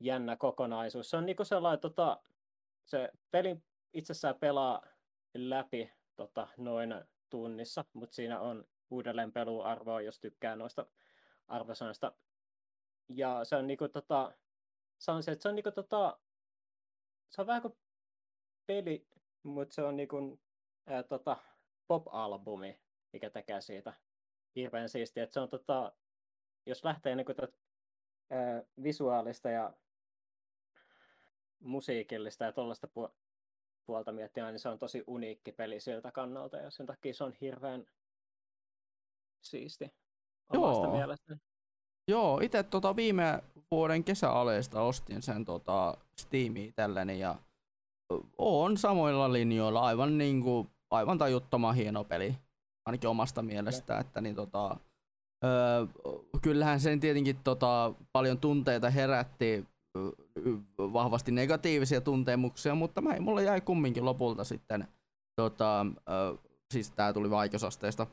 jännä kokonaisuus. Se on niinku sellainen, tota, se peli itsessään pelaa läpi tota, noin tunnissa, mutta siinä on uudelleen peluarvoa, jos tykkää noista arvosanoista. Ja se on niinku tota, sanoisin, että se on niinku tota, se on vähän kuin peli, mutta se on niinku ää, tota, pop-albumi, mikä tekee siitä hirveän siistiä. Että se on tota, jos lähtee niinku tot, ää, visuaalista ja musiikillista ja tuollaista puolta miettimään, niin se on tosi uniikki peli siltä kannalta ja sen takia se on hirveän siisti omasta Joo. mielestäni. Joo, itse tota viime vuoden kesäaleista ostin sen tota Steamiin itselleni ja on samoilla linjoilla aivan niinku, aivan tajuttoman hieno peli, ainakin omasta mielestä, okay. että niin tota, öö, kyllähän sen tietenkin tota, paljon tunteita herätti vahvasti negatiivisia tuntemuksia, mutta mä, mulla jäi kumminkin lopulta sitten tota, siis tää tuli vaikeusasteesta,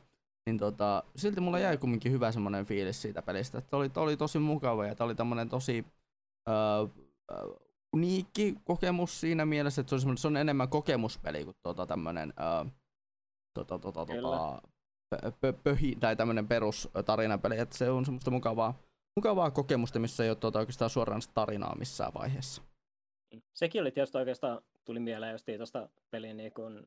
niin tota, silti mulla jäi kumminkin hyvä semmonen fiilis siitä pelistä. Että oli, oli tosi mukava ja tää oli tämmönen tosi öö, uniikki kokemus siinä mielessä, että se on, se on enemmän kokemuspeli kuin tota tämmönen öö, tota, tota, tota, pö, pöhi, tai tämmönen perus tarinapeli, että se on semmoista mukavaa, mukavaa kokemusta, missä ei ole tuota oikeastaan suoraan tarinaa missään vaiheessa. Sekin oli tietysti oikeastaan, tuli mieleen just tuosta pelin niin kun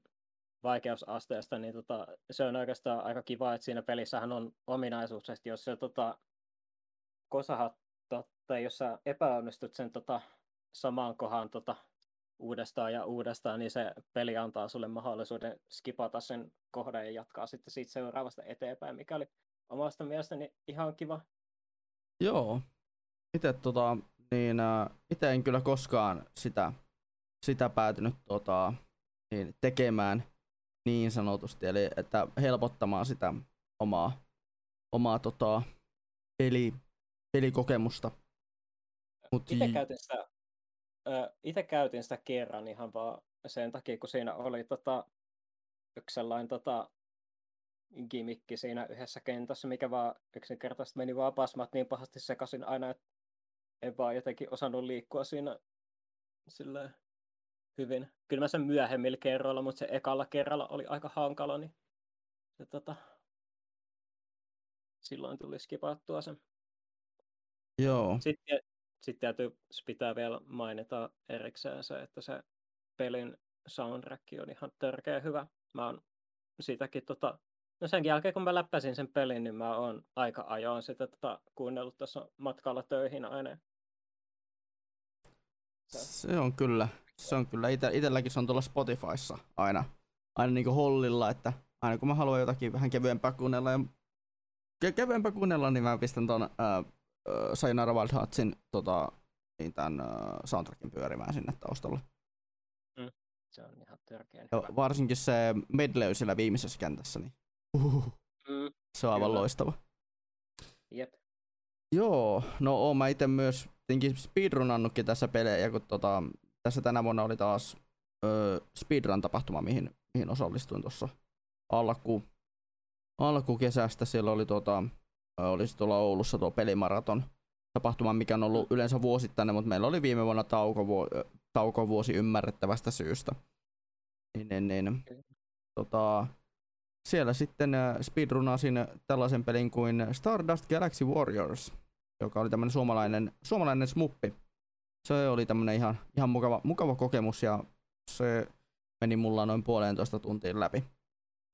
vaikeusasteesta, niin tota, se on oikeastaan aika kiva, että siinä pelissähän on ominaisuus, että jos se tota, kosahat, tai jos sä epäonnistut sen tota, samaan kohan tota, uudestaan ja uudestaan, niin se peli antaa sulle mahdollisuuden skipata sen kohdan ja jatkaa sitten siitä seuraavasta eteenpäin, mikä oli omasta mielestäni ihan kiva. Joo. Itse tota, niin, äh, ite en kyllä koskaan sitä, sitä päätynyt tota, niin, tekemään niin sanotusti, eli että helpottamaan sitä omaa, omaa tota, peli, pelikokemusta. Mut itse käytin sitä itse käytin sitä kerran ihan vaan sen takia, kun siinä oli tota, yksi sellainen tota, gimmikki siinä yhdessä kentässä, mikä vaan yksinkertaisesti meni vaan pasmat niin pahasti sekaisin aina, että en vaan jotenkin osannut liikkua siinä silleen hyvin. Kyllä mä sen myöhemmillä kerroilla, mutta se ekalla kerralla oli aika hankala, niin se, tota, silloin tuli skipattua sen. Joo. Sitten sitten täytyy, pitää vielä mainita erikseen se, että se pelin soundtrack on ihan törkeä hyvä. Mä oon sitäkin tota, no sen jälkeen kun mä läppäsin sen pelin, niin mä oon aika ajoin sitä tota, kuunnellut tässä matkalla töihin aina. Se on kyllä, se on kyllä, ite, itelläkin se on tuolla Spotifyssa aina, aina niinku hollilla, että aina kun mä haluan jotakin vähän kevyempää kuunnella ja ke- kevyempää kuunnella, niin mä pistän ton ää, Sayonara Wild Heartsin tota, niin tämän uh, soundtrackin pyörimään sinne taustalle. Mm, se on ihan törkeän ja Varsinkin se medley siellä viimeisessä kentässä, niin uhuh, mm, se on aivan kyllä. loistava. Jep. Joo, no oon mä itse myös tietenkin speedrunannutkin tässä pelejä, kun tota, tässä tänä vuonna oli taas ö, speedrun-tapahtuma, mihin, mihin osallistuin tuossa alku, alkukesästä. Siellä oli tota, olisi tuolla Oulussa tuo pelimaraton tapahtuma, mikä on ollut yleensä vuosittainen, mutta meillä oli viime vuonna taukovuosi, taukovuosi ymmärrettävästä syystä. Niin, niin, niin. Tota, siellä sitten speedrunasin tällaisen pelin kuin Stardust Galaxy Warriors, joka oli tämmöinen suomalainen, suomalainen smuppi. Se oli tämmöinen ihan, ihan mukava, mukava kokemus ja se meni mulla noin puolentoista tuntiin läpi.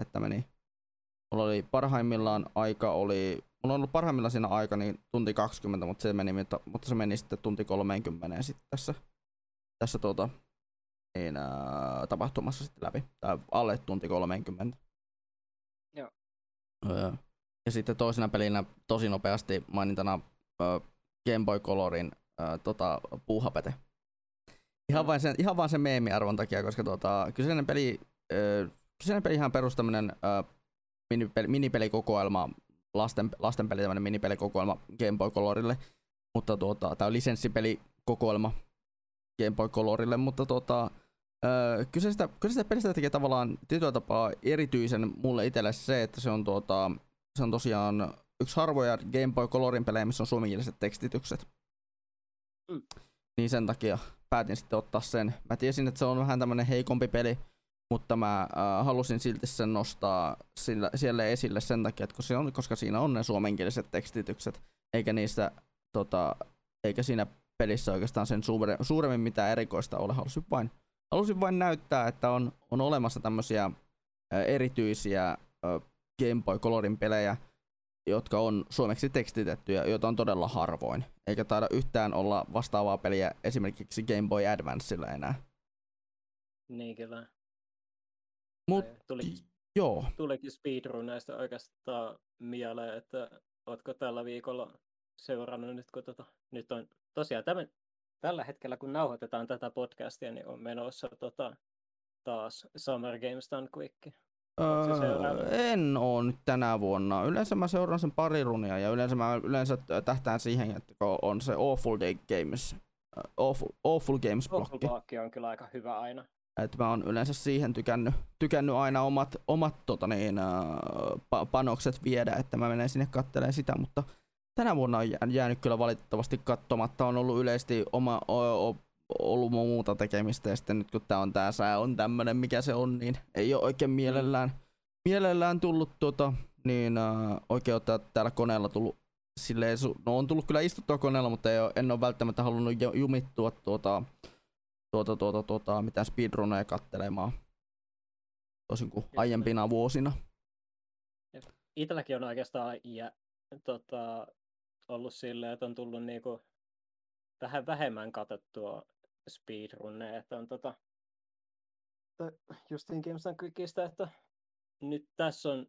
Että meni. Mulla oli parhaimmillaan aika oli mulla on ollut parhaimmillaan siinä aika niin tunti 20, mutta se meni, mutta se meni sitten tunti 30 sitten tässä, tässä tuota, niin, ää, tapahtumassa sitten läpi. Tai alle tunti 30. Ja sitten toisena pelinä tosi nopeasti mainintana Game Boy Colorin tota, puuhapete. Ihan, vain sen, ihan vain sen meemiarvon takia, koska tota, kyseinen peli, kyseinen peli ihan perus tämmönen minipeli, minipelikokoelma lasten, lastenpeli, tämmöinen minipelikokoelma Game Boy Colorille, mutta tuota, tämä on lisenssipelikokoelma Game Boy Colorille, mutta tuota, öö, kyseistä, kyseistä pelistä tekee tavallaan tietyllä tapaa erityisen mulle itselle se, että se on, tuota, se on tosiaan yksi harvoja Game Boy Colorin pelejä, missä on suomenkieliset tekstitykset. Mm. Niin sen takia päätin sitten ottaa sen. Mä tiesin, että se on vähän tämmönen heikompi peli, mutta mä äh, halusin silti sen nostaa sillä, siellä esille sen takia, että se on, koska siinä on ne suomenkieliset tekstitykset, eikä niistä, tota, eikä siinä pelissä oikeastaan sen suure, suuremmin mitään erikoista ole. Halusin vain, halusin vain näyttää, että on, on olemassa tämmöisiä erityisiä Game Boy Colorin pelejä, jotka on suomeksi tekstitettyjä, joita on todella harvoin. Eikä taida yhtään olla vastaavaa peliä esimerkiksi Game Boy Advancella enää. Niin kyllä. Mut, tuli, joo. Tulikin speedrunneista oikeastaan mieleen, että ootko tällä viikolla seurannut nyt, kun tota, nyt on tosiaan tämän, tällä hetkellä, kun nauhoitetaan tätä podcastia, niin on menossa tota, taas Summer Games Done Quick. Öö, en oo nyt tänä vuonna. Yleensä mä seuraan sen pari runia ja yleensä mä yleensä tähtään siihen, että on se Awful Day Games, Awful, awful Games blokki. Awful on kyllä aika hyvä aina. Et mä oon yleensä siihen tykännyt, tykännyt aina omat, omat tota niin, pa- panokset viedä, että mä menen sinne kattelemaan sitä, mutta tänä vuonna on jäänyt kyllä valitettavasti katsomatta. On ollut yleisesti oma, o, o, ollut muuta tekemistä ja sitten nyt kun tää on tää sää on tämmönen mikä se on, niin ei ole oikein mielellään, mielellään tullut tota, niin äh, oikein ottaa täällä koneella tullut silleen, no on tullut kyllä istuttua koneella, mutta ei ole, en ole välttämättä halunnut jumittua tuota, tuota, tuota, tuota, mitään speedruneja kattelemaan. Tosin kuin aiempina vuosina. Itselläkin on oikeastaan ja, tota, ollut silleen, että on tullut niinku vähän vähemmän katsottua speedrunneja, että on tota, justiin Games Quickistä, että nyt tässä on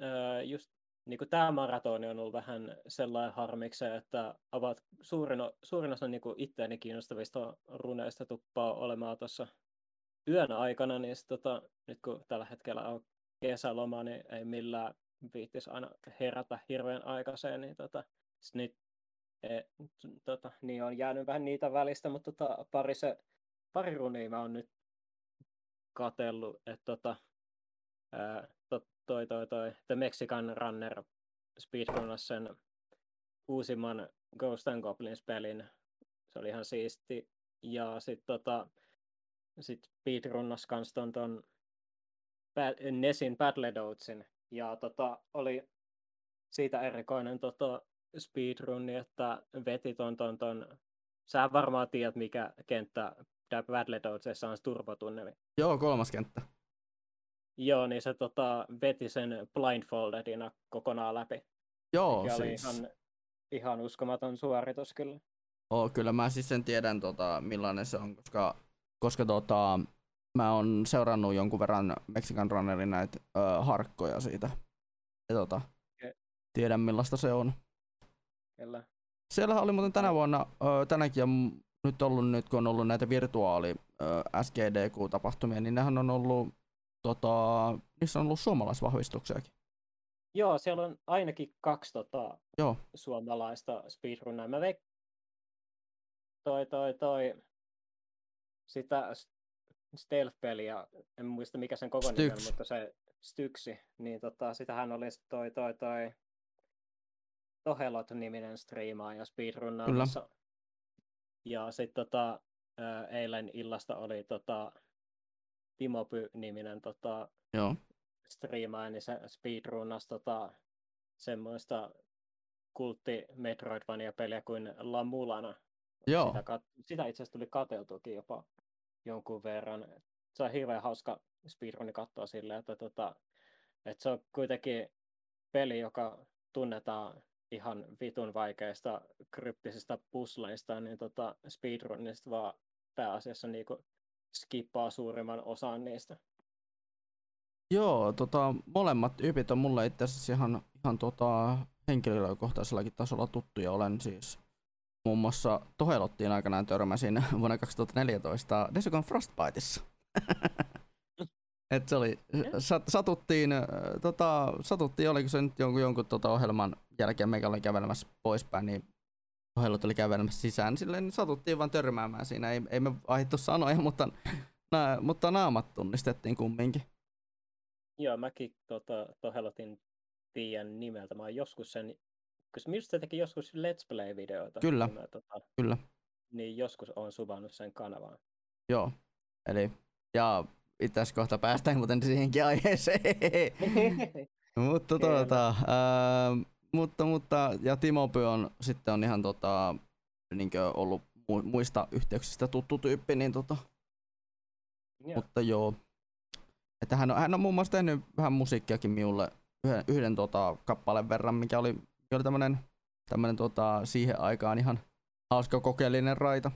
ää, just niin kuin tämä maratoni on ollut vähän sellainen harmiksi, että ovat suurin, suurin osa niin itseäni kiinnostavista runeista tuppaa olemaan tuossa yön aikana, niin sit, tota, nyt kun tällä hetkellä on kesäloma, niin ei millään viittisi aina herätä hirveän aikaiseen, niin tota, nyt e, tota, niin on jäänyt vähän niitä välistä, mutta tota, pari, se, pari runia mä oon nyt katellut, että tota, tot, toi, toi, toi The Mexican Runner speedrunnas sen uusimman Ghost and Goblins pelin. Se oli ihan siisti. Ja sitten tota, sit speedrunnas kans ton, ton Nesin Battledoutsin. Ja tota, oli siitä erikoinen tota, speedrunni, että veti ton, ton, ton Sä varmaan tiedät, mikä kenttä Battledotesissa on turbotunneli. Joo, kolmas kenttä. Joo, niin se tota, veti sen blindfoldedina kokonaan läpi. Joo, siis... oli ihan, ihan uskomaton suoritus kyllä. Oo, kyllä mä siis sen tiedän, tota, millainen se on, koska, koska tota, mä oon seurannut jonkun verran Mexican Runnerin näitä ö, harkkoja siitä. Ja tota, okay. tiedän millaista se on. Kyllä. Siellä oli muuten tänä vuonna, tänäkin on nyt ollut, nyt kun on ollut näitä virtuaali SGDQ-tapahtumia, niin nehän on ollut tota, niissä on ollut suomalaisvahvistuksiakin. Joo, siellä on ainakin kaksi tota, Joo. suomalaista speedrunnaa. Mä veik... Toi, toi, toi, sitä stealth-peliä, en muista mikä sen koko nimi on, mutta se Styksi, niin tota, sitähän oli toi, toi, toi Tohelot-niminen striimaaja speedrunnaamassa. Ja sitten tota, eilen illasta oli tota, Timo Py-niminen tota, Joo. striimaa, niin se speedrunnas tota, semmoista kultti Metroidvania-peliä kuin La Mulana. Joo. Sitä, kat- sitä itse asiassa tuli kateltukin jopa jonkun verran. Se on hirveän hauska speedruni katsoa silleen, että, tota, että se on kuitenkin peli, joka tunnetaan ihan vitun vaikeista kryptisistä pusleista, niin tota speedrunista vaan pääasiassa niinku skippaa suurimman osan niistä. Joo, tota, molemmat ypit on mulle itse asiassa ihan, ihan tota, henkilökohtaisellakin tasolla tuttuja. Olen siis muun muassa Tohelottiin aikanaan törmäsin vuonna 2014 Desugon Frostbiteissa. Et se oli, sat, satuttiin, tota, satuttiin, oliko se nyt jonkun, jonkun tota ohjelman jälkeen meikä oli kävelemässä poispäin, niin Tohelot oli kävelemässä sisään, niin silleen niin satuttiin vaan törmäämään siinä. Ei, ei me vaihdettu sanoja, mutta, na, mutta naamat tunnistettiin kumminkin. Joo, mäkin tota, Tohelotin tiedän nimeltä. Mä oon joskus sen, koska minusta se teki joskus Let's Play-videoita. Kyllä, niin mä, tota, kyllä. Niin joskus on suvannut sen kanavaan. Joo, eli ja asiassa kohta päästään muuten siihenkin aiheeseen. mutta tuota, ää, mutta, mutta, ja Timo Py on sitten on ihan tota, niin ollut muista yhteyksistä tuttu tyyppi, niin tota, yeah. mutta joo. Että hän on, hän on muun muassa tehnyt vähän musiikkiakin minulle yhden, yhden tota, kappaleen verran, mikä oli, mikä oli tämmönen, tämmönen tota, siihen aikaan ihan hauska kokeellinen raita.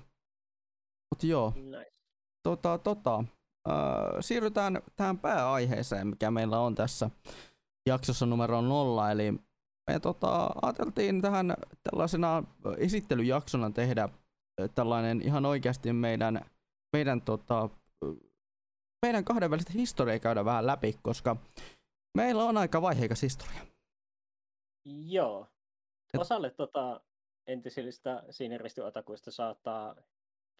Mutta joo, nice. tota, tota, äh, siirrytään tähän pääaiheeseen, mikä meillä on tässä jaksossa numero nolla, eli me tota, ajateltiin tähän tällaisena esittelyjaksona tehdä tällainen ihan oikeasti meidän, meidän, tota, meidän kahdenvälistä historiaa käydä vähän läpi, koska meillä on aika vaiheikas historia. Joo. Osalle tota, entisistä siniristiotakuista saattaa,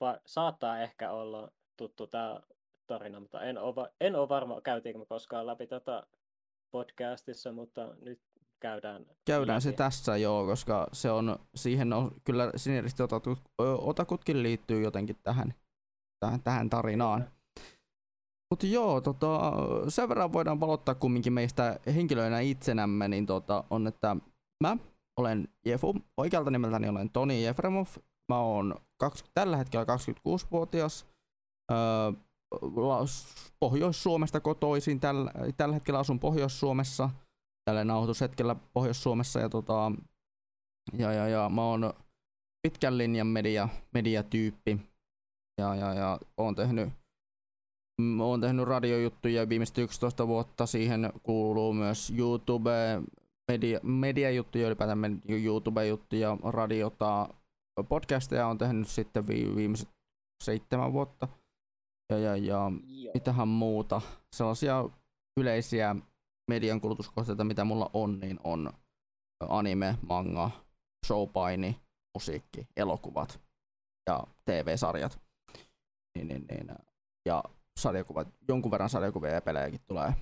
va, saattaa ehkä olla tuttu tämä tarina, mutta en ole, en ole varma, käytiinkö me koskaan läpi tätä podcastissa, mutta nyt käydään Käydään läpi. se tässä joo, koska se on, siihen on kyllä siniristi otakut, otakutkin liittyy jotenkin tähän, tähän, tähän tarinaan. Mutta joo, tota, sen verran voidaan valottaa kumminkin meistä henkilöinä itsenämme, niin tota, on, että mä olen Jefu, oikealta nimeltäni olen Toni Jefremov, mä oon 20, tällä hetkellä 26-vuotias, öö, Pohjois-Suomesta kotoisin, tällä, tällä hetkellä asun Pohjois-Suomessa, tällä nauhoitushetkellä Pohjois-Suomessa, ja, tota, ja, ja, ja mä oon pitkän linjan media, mediatyyppi, ja, ja, ja oon tehnyt olen tehnyt radiojuttuja viimeiset 11 vuotta, siihen kuuluu myös YouTube, media, mediajuttuja, ylipäätään YouTube-juttuja, radiota, podcasteja on tehnyt sitten vi, viimeiset seitsemän vuotta. Ja, ja, ja mitähän muuta. Sellaisia yleisiä median kulutuskohteita, mitä mulla on, niin on anime, manga, showpaini, musiikki, elokuvat ja TV-sarjat. Niin, niin, niin. Ja sarjakuvat, jonkun verran sarjakuvia ja pelejäkin tulee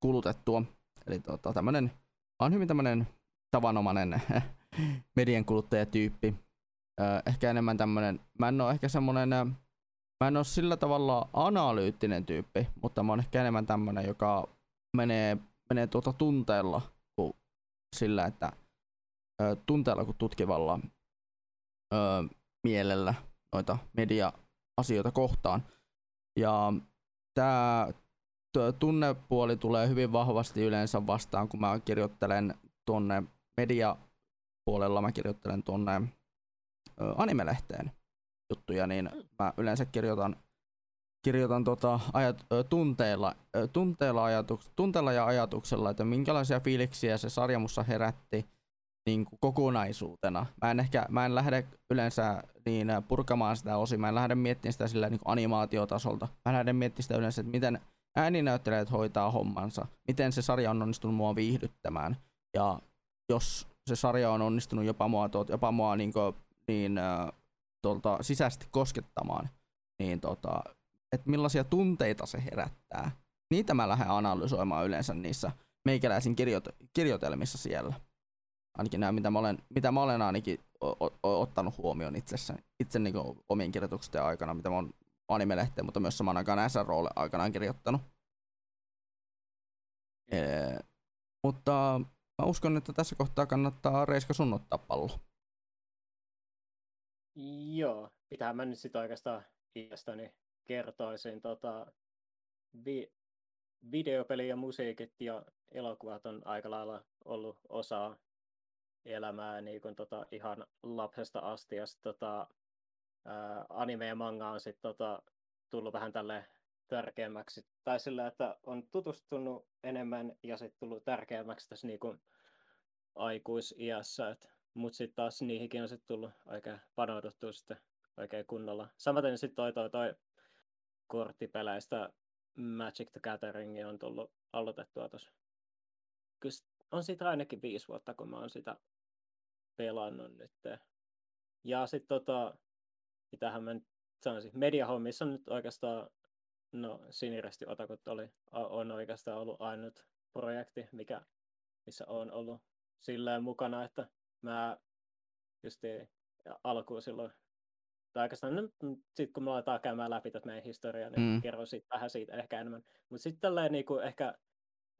kulutettua. Eli tota, tämmönen, on hyvin tämmönen tavanomainen median kuluttajatyyppi. ehkä enemmän tämmönen, mä en oo ehkä semmonen, mä en oo sillä tavalla analyyttinen tyyppi, mutta mä oon ehkä enemmän tämmönen, joka menee, menee tuota tunteella kuin sillä, että tunteella kuin tutkivalla ö, mielellä noita media-asioita kohtaan. Ja tämä tunnepuoli tulee hyvin vahvasti yleensä vastaan, kun mä kirjoittelen tuonne mediapuolella, mä kirjoittelen tuonne animelehteen juttuja, niin mä yleensä kirjoitan, kirjoitan tota ajat, tunteella, tunteella, ajatuks, tunteella ja ajatuksella, että minkälaisia fiiliksiä se sarja mussa herätti niin kuin kokonaisuutena. Mä en ehkä, mä en lähde yleensä niin purkamaan sitä osin, mä en lähde miettimään sitä sillä niin animaatiotasolta. Mä lähden miettimään sitä yleensä, että miten ääninäyttelijät hoitaa hommansa, miten se sarja on onnistunut mua viihdyttämään. Ja jos se sarja on onnistunut jopa mua, tuot, jopa mua niin, kuin, niin äh, tuolta sisäisesti koskettamaan, niin tota, että millaisia tunteita se herättää. Niitä mä lähden analysoimaan yleensä niissä meikäläisin kirjoit- kirjoitelmissa siellä ainakin nämä, mitä mä olen, mitä mä olen ainakin o, o, ottanut huomioon itsessä, itse niin omien kirjoitusten aikana, mitä mä oon anime mutta myös saman aikaan SROlle aikanaan kirjoittanut. E, mutta mä uskon, että tässä kohtaa kannattaa Reiska sun pallo. Joo, pitää mä nyt sitten oikeastaan itsestäni kertoisin. Tota, vi- videopeli ja musiikit ja elokuvat on aika lailla ollut osa elämää niin kuin, tota, ihan lapsesta asti. Ja sit, tota, ää, anime ja manga on sit, tota, tullut vähän tälle tärkeämmäksi. Tai sillä, että on tutustunut enemmän ja sitten tullut tärkeämmäksi tässä niin kuin, aikuisiässä. Mutta sitten taas niihinkin on sitten tullut oikein panouduttu sitten oikein kunnolla. Samaten sitten toi, toi, toi korttipeleistä Magic the Gathering on tullut aloitettua tuossa. Kyllä on siitä ainakin viisi vuotta, kun mä oon sitä pelannut nyt. Ja sitten tota, mitähän mä nyt sanoisin, mediahommissa on nyt oikeastaan, no Siniresti Otakut oli, on oikeastaan ollut ainut projekti, mikä, missä on ollut silleen mukana, että mä just alkuun silloin, tai oikeastaan no, sitten kun me aletaan käymään läpi tätä meidän historiaa, niin mm. kerron siitä, vähän siitä ehkä enemmän. Mutta sitten tälleen niin kuin ehkä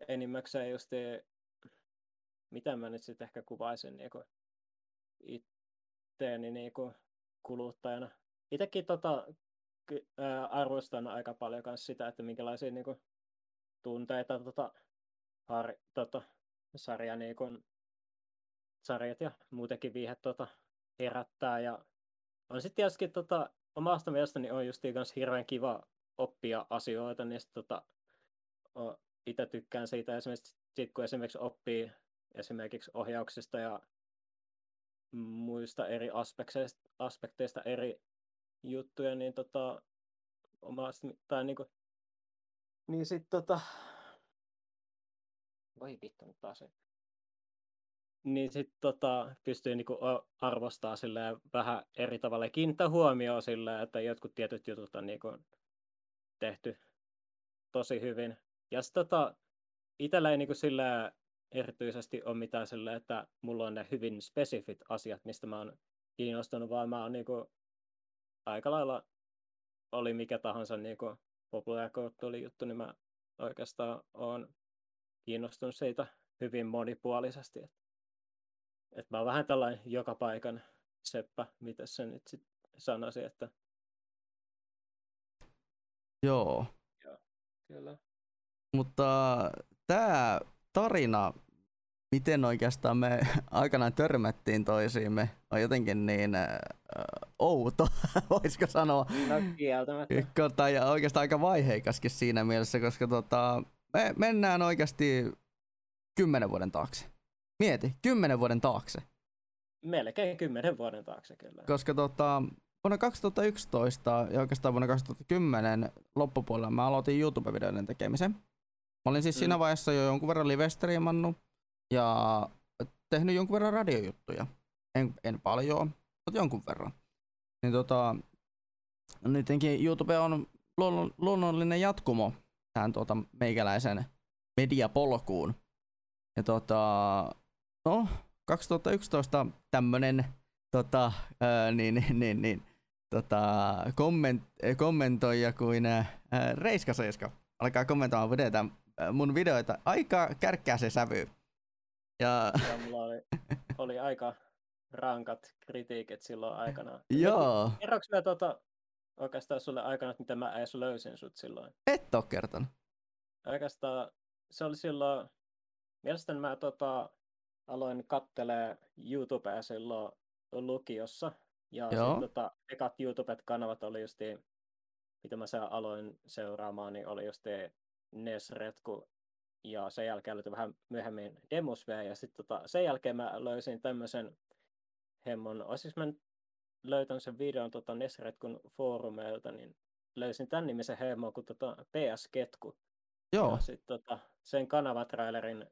enimmäkseen just, mitä mä nyt sitten ehkä kuvaisin niin kuin itteeni niin kuin kuluttajana. Itsekin tota, arvostan aika paljon myös sitä, että minkälaisia niin kuin, tunteita tota, har, tota, sarja, niin kuin, sarjat ja muutenkin viihe tota, herättää. Ja on sitten tietysti tota, omasta mielestäni on just hirveän kiva oppia asioita, niin sit, tota, itse tykkään siitä esimerkiksi, sit, kun esimerkiksi oppii esimerkiksi ohjauksista ja muista eri aspekteista, aspekteista eri juttuja, niin tota, omasti, tai niinku, niin sit tota, voi vittu nyt taas. Niin sit tota, pystyy niinku arvostaa vähän eri tavalla ja kiinnittää huomioon silleen, että jotkut tietyt jutut on niinku tehty tosi hyvin. Ja sitten tota, itsellä ei niin kuin sillä erityisesti ole mitään sillä, että mulla on ne hyvin spesifit asiat, mistä mä oon kiinnostunut, vaan mä oon niin kuin aika lailla oli mikä tahansa niin kuin populaarikulttuuri juttu, niin mä oikeastaan oon kiinnostunut siitä hyvin monipuolisesti. Et, et mä oon vähän tällainen joka paikan seppä, mitä se nyt sit sanoisi, että Joo. Joo, kyllä. Mutta tämä tarina, miten oikeastaan me aikanaan törmättiin toisiimme, on jotenkin niin äh, outo, voisiko sanoa. No kieltämättä. Tai oikeastaan aika vaiheikaskin siinä mielessä, koska tota, me mennään oikeasti kymmenen vuoden taakse. Mieti, kymmenen vuoden taakse. Melkein kymmenen vuoden taakse kyllä. Koska tota, vuonna 2011 ja oikeastaan vuonna 2010 loppupuolella mä aloitin YouTube-videoiden tekemisen. Mä olin siis mm. siinä vaiheessa jo jonkun verran live-striimannut ja tehnyt jonkun verran radiojuttuja. En, en paljon, mutta jonkun verran. Niin tota, nytkin YouTube on luonnollinen jatkumo tähän tuota meikäläisen mediapolkuun. Ja tota, no, 2011 tämmönen tota, ää, niin, niin, niin, niin, tota, komment, kommentoija kuin ää, Reiska Seiska alkaa kommentoimaan videoita, mun videoita aika kärkkää se sävy. Ja... ja mulla oli, oli aika rankat kritiikit silloin aikana. Joo. Kerroks mä tota, oikeastaan sulle aikana, että miten mä edes löysin sut silloin? Et oo kertonut. Oikeastaan se oli silloin, mielestäni mä tota, aloin kattelee YouTubea silloin lukiossa. Ja sitten tota, ekat YouTube-kanavat oli just, mitä mä aloin seuraamaan, niin oli just Nesretku ja sen jälkeen löytyi vähän myöhemmin Demosve, ja sitten tota, sen jälkeen mä löysin tämmöisen hemmon, olisinko mä löytänyt sen videon tota Nesretkun foorumeilta, niin löysin tämän nimisen hemmon kuin tota PS Ketku. Joo. Ja sitten tota, sen kanavatrailerin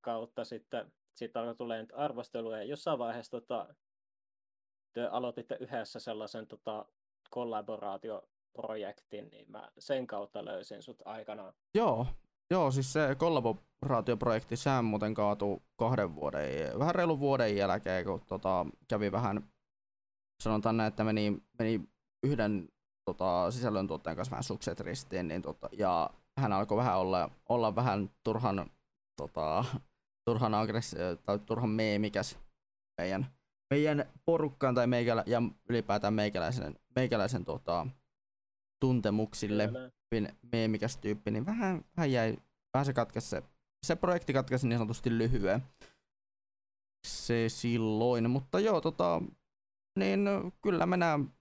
kautta sitten siitä alkoi tulee nyt arvosteluja. Ja jossain vaiheessa tota, te aloititte yhdessä sellaisen tota, kollaboraatioprojektin, niin mä sen kautta löysin sut aikanaan. Joo, Joo, siis se kollaboraatioprojekti, sehän muuten kaatui kahden vuoden, vähän reilun vuoden jälkeen, kun tota, kävi vähän, sanotaan näin, että meni, meni yhden tota, sisällöntuottajan kanssa vähän sukset ristiin, niin, tota, ja hän alkoi vähän olla, olla vähän turhan, tota, turhan aggressi- tai turhan meemikäs meidän, meidän porukkaan tai meikälä, ja ylipäätään meikäläisen, meikäläisen tota, tuntemuksille. Kyllä hyvin meemikäs tyyppi, niin vähän, vähän jäi, vähän se katkesi se, se projekti katkesi niin sanotusti lyhyen. Se silloin, mutta joo, tota, niin kyllä mä näen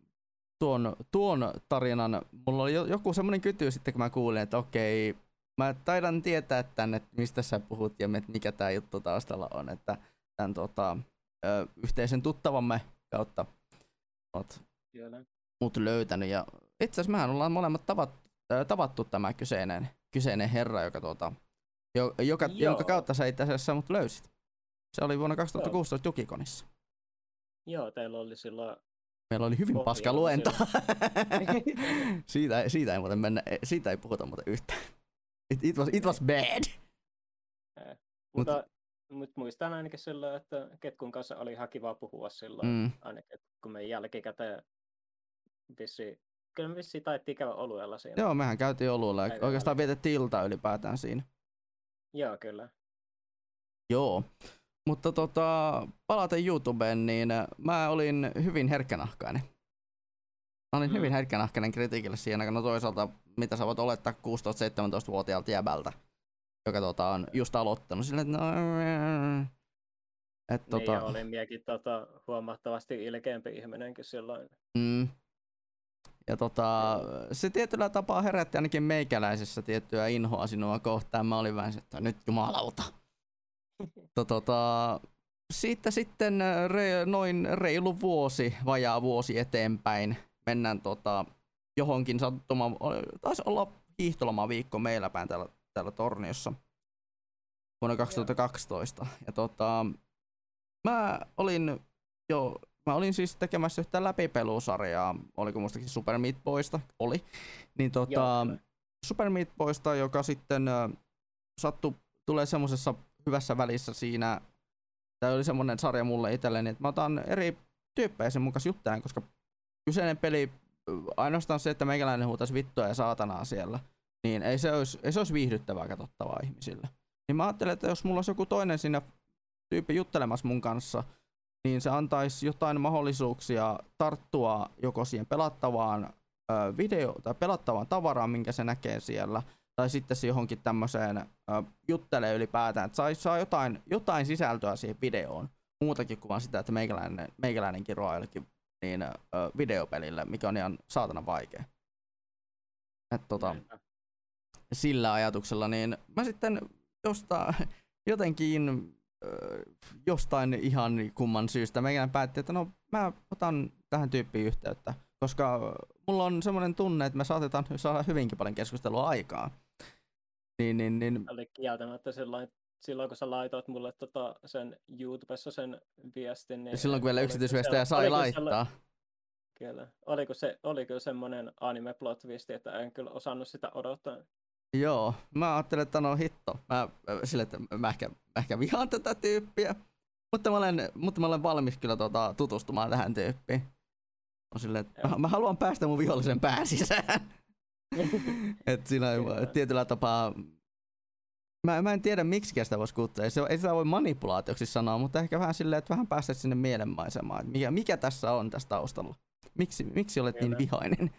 tuon, tuon tarinan. Mulla oli joku semmoinen kyty sitten, kun mä kuulin, että okei, mä taidan tietää tänne, että mistä sä puhut ja mikä tämä juttu taustalla on, että tämän tota, ö, yhteisen tuttavamme kautta oot mut löytänyt. Ja itse asiassa mehän ollaan molemmat tavat, tavattu tämä kyseinen, kyseinen herra, joka, tuota, jo, joka, jonka kautta sä itse asiassa mut löysit. Se oli vuonna 2016 Joo. Jukikonissa. Joo, teillä oli silloin... Meillä oli hyvin paska luento. siitä, siitä ei muuten mennä, siitä ei puhuta muuten yhtään. It, it, was, it was bad. Eh, mutta, Mut muistan ainakin silloin, että Ketkun kanssa oli ihan kiva puhua silloin, mm. ainakin kun me jälkikäteen vissi kyllä me vissiin taittiin käydä oluella siinä. Joo, mehän käytiin oluella ja oikeastaan vietettiin iltaa ylipäätään siinä. Joo, kyllä. Joo. Mutta tota, palaten YouTubeen, niin mä olin hyvin herkkänahkainen. Mä olin mm. hyvin herkkänahkainen kritiikille siinä, no toisaalta mitä sä voit olettaa 16-17-vuotiaalta jäbältä, joka tota, on just aloittanut. Sille, että no, et, niin, tota... olin miekin tota, huomattavasti ilkeämpi ihminenkin silloin. Mm. Ja tota, se tietyllä tapaa herätti ainakin meikäläisessä tiettyä inhoa sinua kohtaan. Mä olin vähän että nyt jumalauta. to, tota, siitä sitten re, noin reilu vuosi, vajaa vuosi eteenpäin, mennään tota, johonkin sattumaan. Taisi olla viikko meillä päin täällä, täällä Torniossa vuonna 2012. Ja tota, mä olin jo mä olin siis tekemässä yhtä läpipelusarjaa, oliko muistakin Super Meat Boysta, oli, niin tota, Joo, Super Meat Boysta, joka sitten äh, sattu, tulee semmoisessa hyvässä välissä siinä, tämä oli semmoinen sarja mulle itselleni, että mä otan eri tyyppejä sen mukaan juttelen, koska kyseinen peli, ainoastaan se, että meikäläinen huutaisi vittua ja saatanaa siellä, niin ei se olisi, ei se olisi viihdyttävää katsottavaa ihmisille. Niin mä ajattelin, että jos mulla olisi joku toinen siinä tyyppi juttelemassa mun kanssa, niin se antaisi jotain mahdollisuuksia tarttua joko siihen pelattavaan ö, video tai pelattavaan tavaraan, minkä se näkee siellä, tai sitten se johonkin tämmöiseen juttelee ylipäätään, että saa, saa jotain, jotain sisältöä siihen videoon, muutakin kuin vaan sitä, että meikäläinen, meikäläinen kiroaa jollekin niin, ö, videopelille, mikä on ihan saatana vaikea. Et, tota, sillä ajatuksella, niin mä sitten jostain, jotenkin ö, jostain ihan kumman syystä meidän päätti, että no mä otan tähän tyyppiin yhteyttä, koska mulla on semmoinen tunne, että me saatetaan saada hyvinkin paljon keskustelua aikaa. Niin, niin, niin, oli kieltämättä silloin, silloin kun sä laitoit mulle tota, sen YouTubessa sen viestin. Niin silloin kun vielä yksityisviestejä sai oliko laittaa. sella- Kyllä. Oliko se, oliko semmoinen anime plot twisti, että en kyllä osannut sitä odottaa. Joo, mä ajattelin, että no hitto. Mä, sille, että mä ehkä, mä ehkä vihaan tätä tyyppiä. Mutta mä olen, mutta mä olen valmis kyllä tota, tutustumaan tähän tyyppiin. On silleen, että mä, mä, haluan päästä mun vihollisen pään sisään. Et siinä on Kyllä. tietyllä tapaa... Mä, mä en tiedä miksi sitä voisi kutsua. Ei, se, ei sitä voi manipulaatioksi sanoa, mutta ehkä vähän silleen, että vähän päästä sinne mielenmaisemaan. Että mikä, mikä tässä on tässä taustalla? Miksi, miksi olet niin Kyllä. vihainen?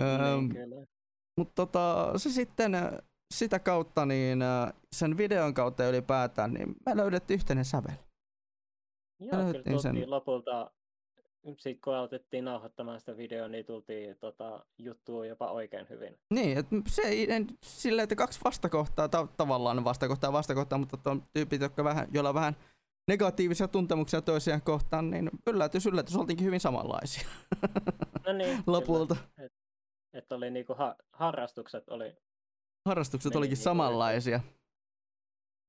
Niin, kyllä. mutta tota, se sitten äh, sitä kautta, niin äh, sen videon kautta ylipäätään, niin me löydettiin yhteinen sävel. Joo, kyllä sen- lopulta, sitten kun aloitettiin nauhoittamaan sitä videoa, niin tultiin tota, juttuun jopa oikein hyvin. Niin, että se ei en, silleen, että kaksi vastakohtaa, ta- tavallaan vastakohtaa vastakohtaa, mutta on tyypit, jotka vähän, joilla on vähän negatiivisia tuntemuksia toisiaan kohtaan, niin yllätys, yllätys, oltiinkin hyvin samanlaisia No niin, kyllä. lopulta. Että oli niinku ha- harrastukset oli, Harrastukset Meni olikin niinku samanlaisia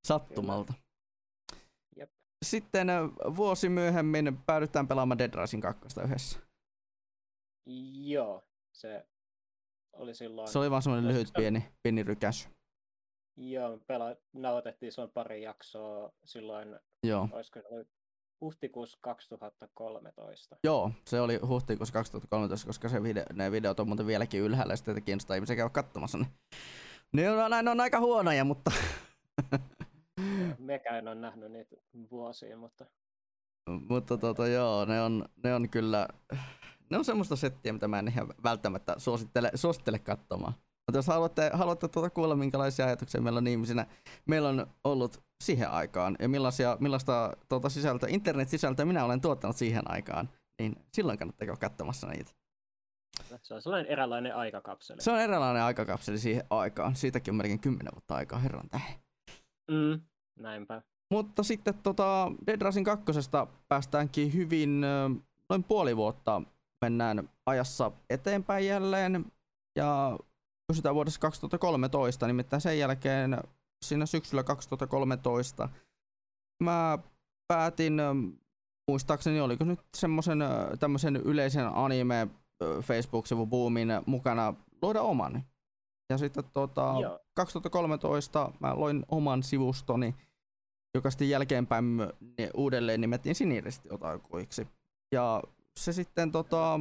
sattumalta. Jep. Sitten vuosi myöhemmin päädytään pelaamaan Dead Rising 2 yhdessä. joo, se oli silloin, Se oli vaan semmoinen lyhyt se- pieni, pieni rykäs. joo, pela- nauhoitettiin silloin pari jaksoa silloin, Joo. olisiko se ollut huhtikuussa 2013. Joo, se oli huhtikuussa 2013, koska se video, ne videot on muuten vieläkin ylhäällä, ja sitten kiinnostaa ihmisiä käydä katsomassa. Niin. Ne on, näin on aika huonoja, mutta, Mekään en ole nähnyt niitä vuosiin, mutta mutta tota, joo, ne on, ne on kyllä, ne on semmoista settiä, mitä mä en ihan välttämättä suosittele, suosittele katsomaan. Mutta jos haluatte, haluatte tuota kuulla, minkälaisia ajatuksia meillä on ihmisinä, meillä on ollut siihen aikaan, ja millaisia, millaista tuota sisältöä, internet-sisältöä minä olen tuottanut siihen aikaan, niin silloin kannattaa käydä katsomassa niitä. se on sellainen eräänlainen aikakapseli. Se on eräänlainen aikakapseli siihen aikaan. Siitäkin on melkein 10 vuotta aikaa, herran tähden. Mm, näinpä. Mutta sitten tota, Dead Rising 2. päästäänkin hyvin noin puoli vuotta mennään ajassa eteenpäin jälleen. Ja pysytään vuodessa 2013, nimittäin sen jälkeen siinä syksyllä 2013 mä päätin, muistaakseni oliko nyt semmoisen tämmöisen yleisen anime Facebook-sivun boomin mukana luoda oman. Ja sitten tota, Joo. 2013 mä loin oman sivustoni, joka sitten jälkeenpäin ne uudelleen nimettiin siniristiotakuiksi. Ja se sitten tota,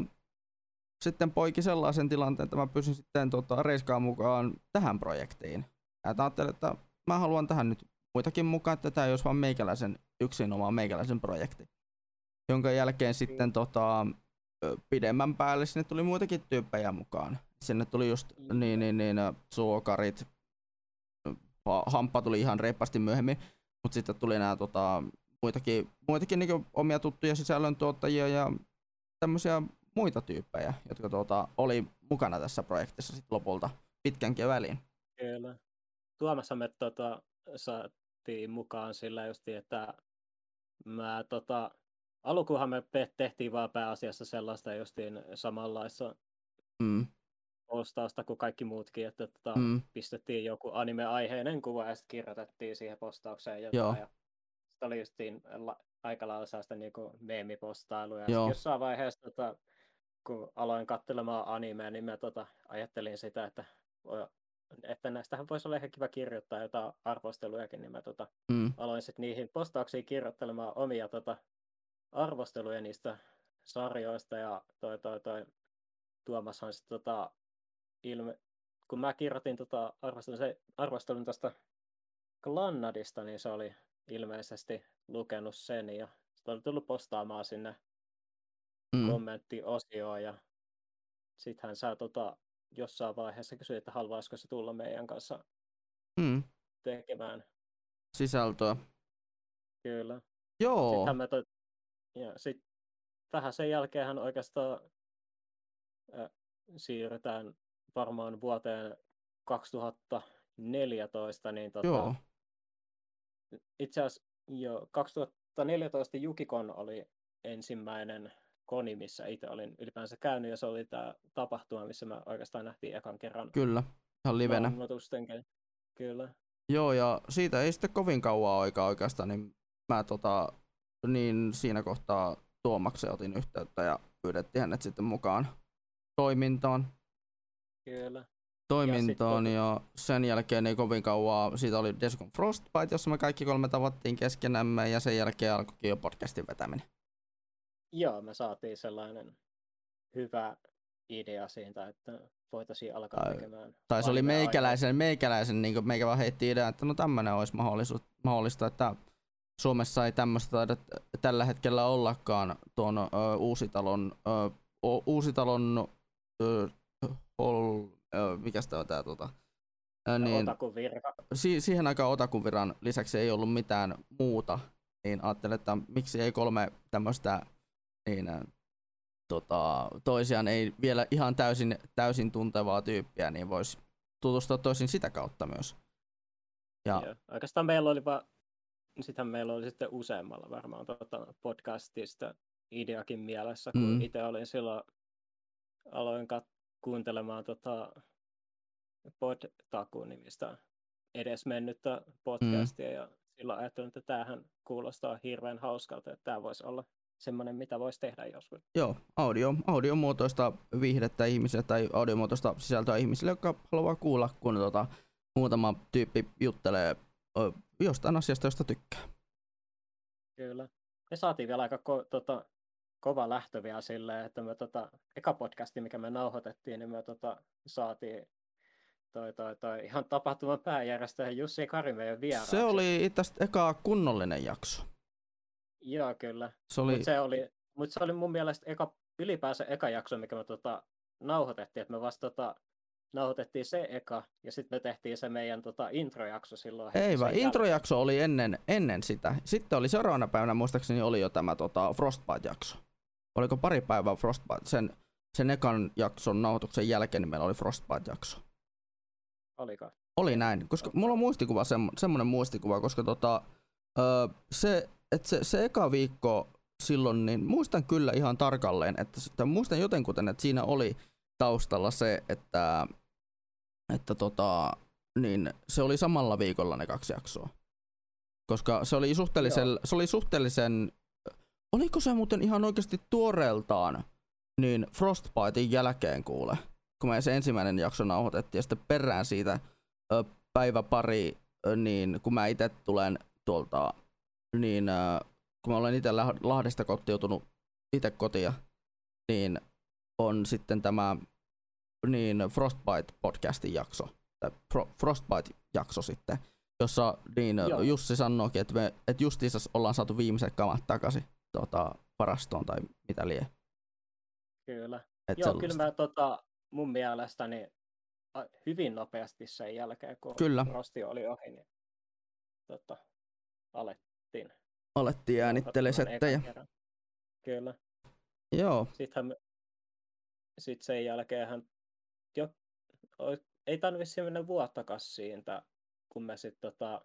sitten poiki sellaisen tilanteen, että mä pysyn sitten tota, reiskaan mukaan tähän projektiin. Ja ajattelin, että mä haluan tähän nyt muitakin mukaan, että tämä ei olisi vaan meikäläisen, yksinomaan meikäläisen projekti. Jonka jälkeen sitten tota, pidemmän päälle sinne tuli muitakin tyyppejä mukaan. Sinne tuli just niin, niin, niin, suokarit, Ha- Hamppa tuli ihan reippaasti myöhemmin, mutta sitten tuli nämä tota, muitakin, muitakin niinku omia tuttuja sisällöntuottajia ja tämmöisiä muita tyyppejä, jotka tuota, oli mukana tässä projektissa sit lopulta pitkänkin väliin. Kyllä. Tuomassa me tota, saatiin mukaan sillä justi, että mä tota, alkuunhan me tehtiin vaan pääasiassa sellaista justiin samanlaista Mm, postausta kuin kaikki muutkin, että tota, mm, pistettiin joku anime-aiheinen kuva ja sitten kirjoitettiin siihen postaukseen jotain. Joo. Ja sitten oli justiin la- aika lailla sellaista niinku meemipostailuja. Joo. Jossain vaiheessa, tota, kun aloin katselemaan animea, niin mä tota, ajattelin sitä, että, voi, että näistähän voisi olla ihan kiva kirjoittaa jotain arvostelujakin, niin mä tota, Mm. aloin sitten niihin postauksiin kirjoittelemaan omia tota, arvosteluja niistä sarjoista ja toi, toi, toi Tuomashan sitten tota, ilme... kun mä kirjoitin tota arvostelun, se, arvostelun tästä Glannadista, niin se oli ilmeisesti lukenut sen ja sitten oli tullut postaamaan sinne Mm. kommenttiosioon ja sittenhän sä tota, jossain vaiheessa kysyit, että haluaisiko se tulla meidän kanssa Mm. tekemään. Sisältöä. Kyllä. Joo. Sittenhän me to... ja sit vähän sen jälkeenhän oikeastaan äh, siirrytään varmaan vuoteen 2014, niin tota, Joo. itse asiassa jo 2014 Jukikon oli ensimmäinen koni, missä itse olin ylipäänsä käynyt, ja se oli tämä tapahtuma, missä me oikeastaan nähtiin ekan kerran Kyllä. Ihan livenä. Kyllä. Joo, ja siitä ei sitten kovin kauan aikaa oikeastaan, niin mä tota, niin siinä kohtaa Tuomakseen otin yhteyttä ja pyydettiin hänet sitten mukaan toimintaan. Kyllä. toimintaan sit ja, sen jälkeen ei kovin kauan, siitä oli Descon Frostbite, jossa me kaikki kolme tavattiin keskenämme ja sen jälkeen alkoikin jo podcastin vetäminen. Joo, me saatiin sellainen hyvä idea siitä, että voitaisiin alkaa Tai- tekemään. Tai se oli meikäläisen, meikäläisen niin meikä vaan heitti idean, että no tämmönen olisi mahdollisuus, mahdollista, että Suomessa ei tämmöistä taida tällä hetkellä ollakaan tuon ö, Uusitalon, ö, Uusitalon ö, hol, mikä sitä on tää tota, niin, virka. si- siihen aikaan Otakuviran lisäksi ei ollut mitään muuta, niin ajattelin, että miksi ei kolme tämmöistä niin, tota, toisiaan ei vielä ihan täysin, täysin tuntevaa tyyppiä, niin voisi tutustua toisin sitä kautta myös. Ja, Joo. Oikeastaan meillä oli vaan, sitähän meillä oli sitten useammalla varmaan tota podcastista ideakin mielessä, kun Mm. mm. itse olin silloin, aloin kat- kuuntelemaan tota Podtaku nimistä edesmennyttä podcastia mm. ja silloin ajattelin, että tämähän kuulostaa hirveän hauskalta, että tämä voisi olla semmoinen, mitä voisi tehdä joskus. joo, audio, audiomuotoista viihdettä ihmisille tai audiomuotoista sisältöä ihmisille, jotka haluaa kuulla, kun tota, muutama tyyppi juttelee jostain asiasta, josta tykkää. Kyllä. Me saatiin vielä aika ko- tota, kova lähtö vielä silleen, että me tota, eka podcasti, mikä me nauhoitettiin, niin me tota, saatiin toi, toi, toi, ihan tapahtuman pääjärjestäjä Jussi Kari meidän vieraaksi. Se oli itse asiassa eka kunnollinen jakso. Joo, kyllä. Se oli, Mutta se, oli, mut se oli mun mielestä eka, ylipäänsä eka jakso, mikä me tota, nauhoitettiin. Että me vasta tota, nauhoitettiin se eka, ja sitten me tehtiin se meidän tota, introjakso silloin. ei vaan, introjakso oli ennen, ennen sitä. Sitten oli seuraavana päivänä, muistaakseni oli jo tämä tota, Frostbite-jakso. Oliko pari päivää Frostbite? Sen, sen ekan jakson nauhoituksen jälkeen niin meillä oli Frostbite-jakso. Oliko? Oli näin, koska mulla on muistikuva, semmo, semmoinen muistikuva, koska tota, öö, se, et se, se eka viikko silloin, niin muistan kyllä ihan tarkalleen, että, tai muistan jotenkuten, että siinä oli taustalla se, että, että tota, niin se oli samalla viikolla ne kaksi jaksoa. Koska se oli suhteellisen, se oli suhteellisen, oliko se muuten ihan oikeasti tuoreeltaan, niin Frostbitein jälkeen kuule, kun me se ensimmäinen jakso nauhoitettiin ja sitten perään siitä ö, päivä pari, ö, niin kun mä itse tulen tuolta, niin ö, kun mä olen itse Lah- Lahdesta kotiutunut itse kotia, niin on sitten tämä niin Frostbite-podcastin jakso, tai Fro- Frostbite-jakso sitten, jossa niin Joo. Jussi sanookin, että, me, että justiinsa ollaan saatu viimeiset kamat takaisin tota, varastoon tai mitä lie. Kyllä. Et Joo, sellaista. kyllä mä tota, mun mielestäni hyvin nopeasti sen jälkeen, kun Kyllä. Rosti oli ohi, niin tota, alettiin. Alettiin äänittelee nauhoittamaan settejä. Kyllä. Joo, Sittenhän me, sit sen jälkeenhän jo, oi- ei tarvitse mennä vuottakas siitä, kun me sitten tota,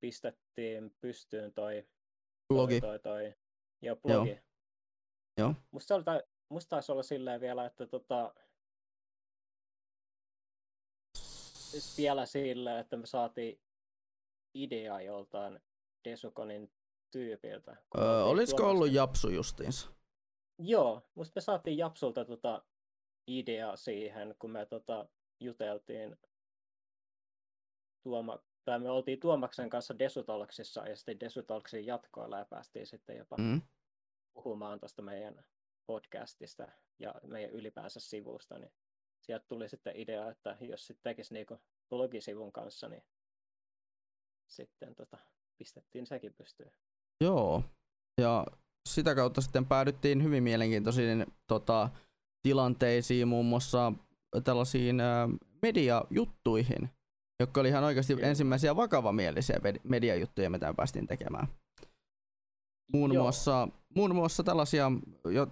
pistettiin pystyyn toi, blogi. toi, toi, toi jo blogi. Joo. Musta, se oli, musta taisi olla silleen vielä, että tota, vielä silleen, että me saatiin idea joltain Desukonin tyypiltä. Öö, olisiko ollut Japsu justiinsa? Joo, musta me saatiin Japsulta tota idea siihen, kun me tota juteltiin Tuoma, tai me oltiin Tuomaksen kanssa Desutalksissa ja sitten Desutalksin jatkoilla ja päästiin sitten jopa mm. puhumaan tuosta meidän podcastista ja meidän ylipäänsä sivusta, niin sieltä tuli sitten idea, että jos sitten tekisi niinku blogisivun kanssa, niin sitten tota, pistettiin sekin pystyyn. Joo, ja sitä kautta sitten päädyttiin hyvin mielenkiintoisiin tota, tilanteisiin, muun muassa tällaisiin ä, mediajuttuihin, jotka oli ihan oikeasti Kyllä. ensimmäisiä vakavamielisiä mediajuttuja, mitä me päästiin tekemään. Muun muassa, muun muassa tällaisia,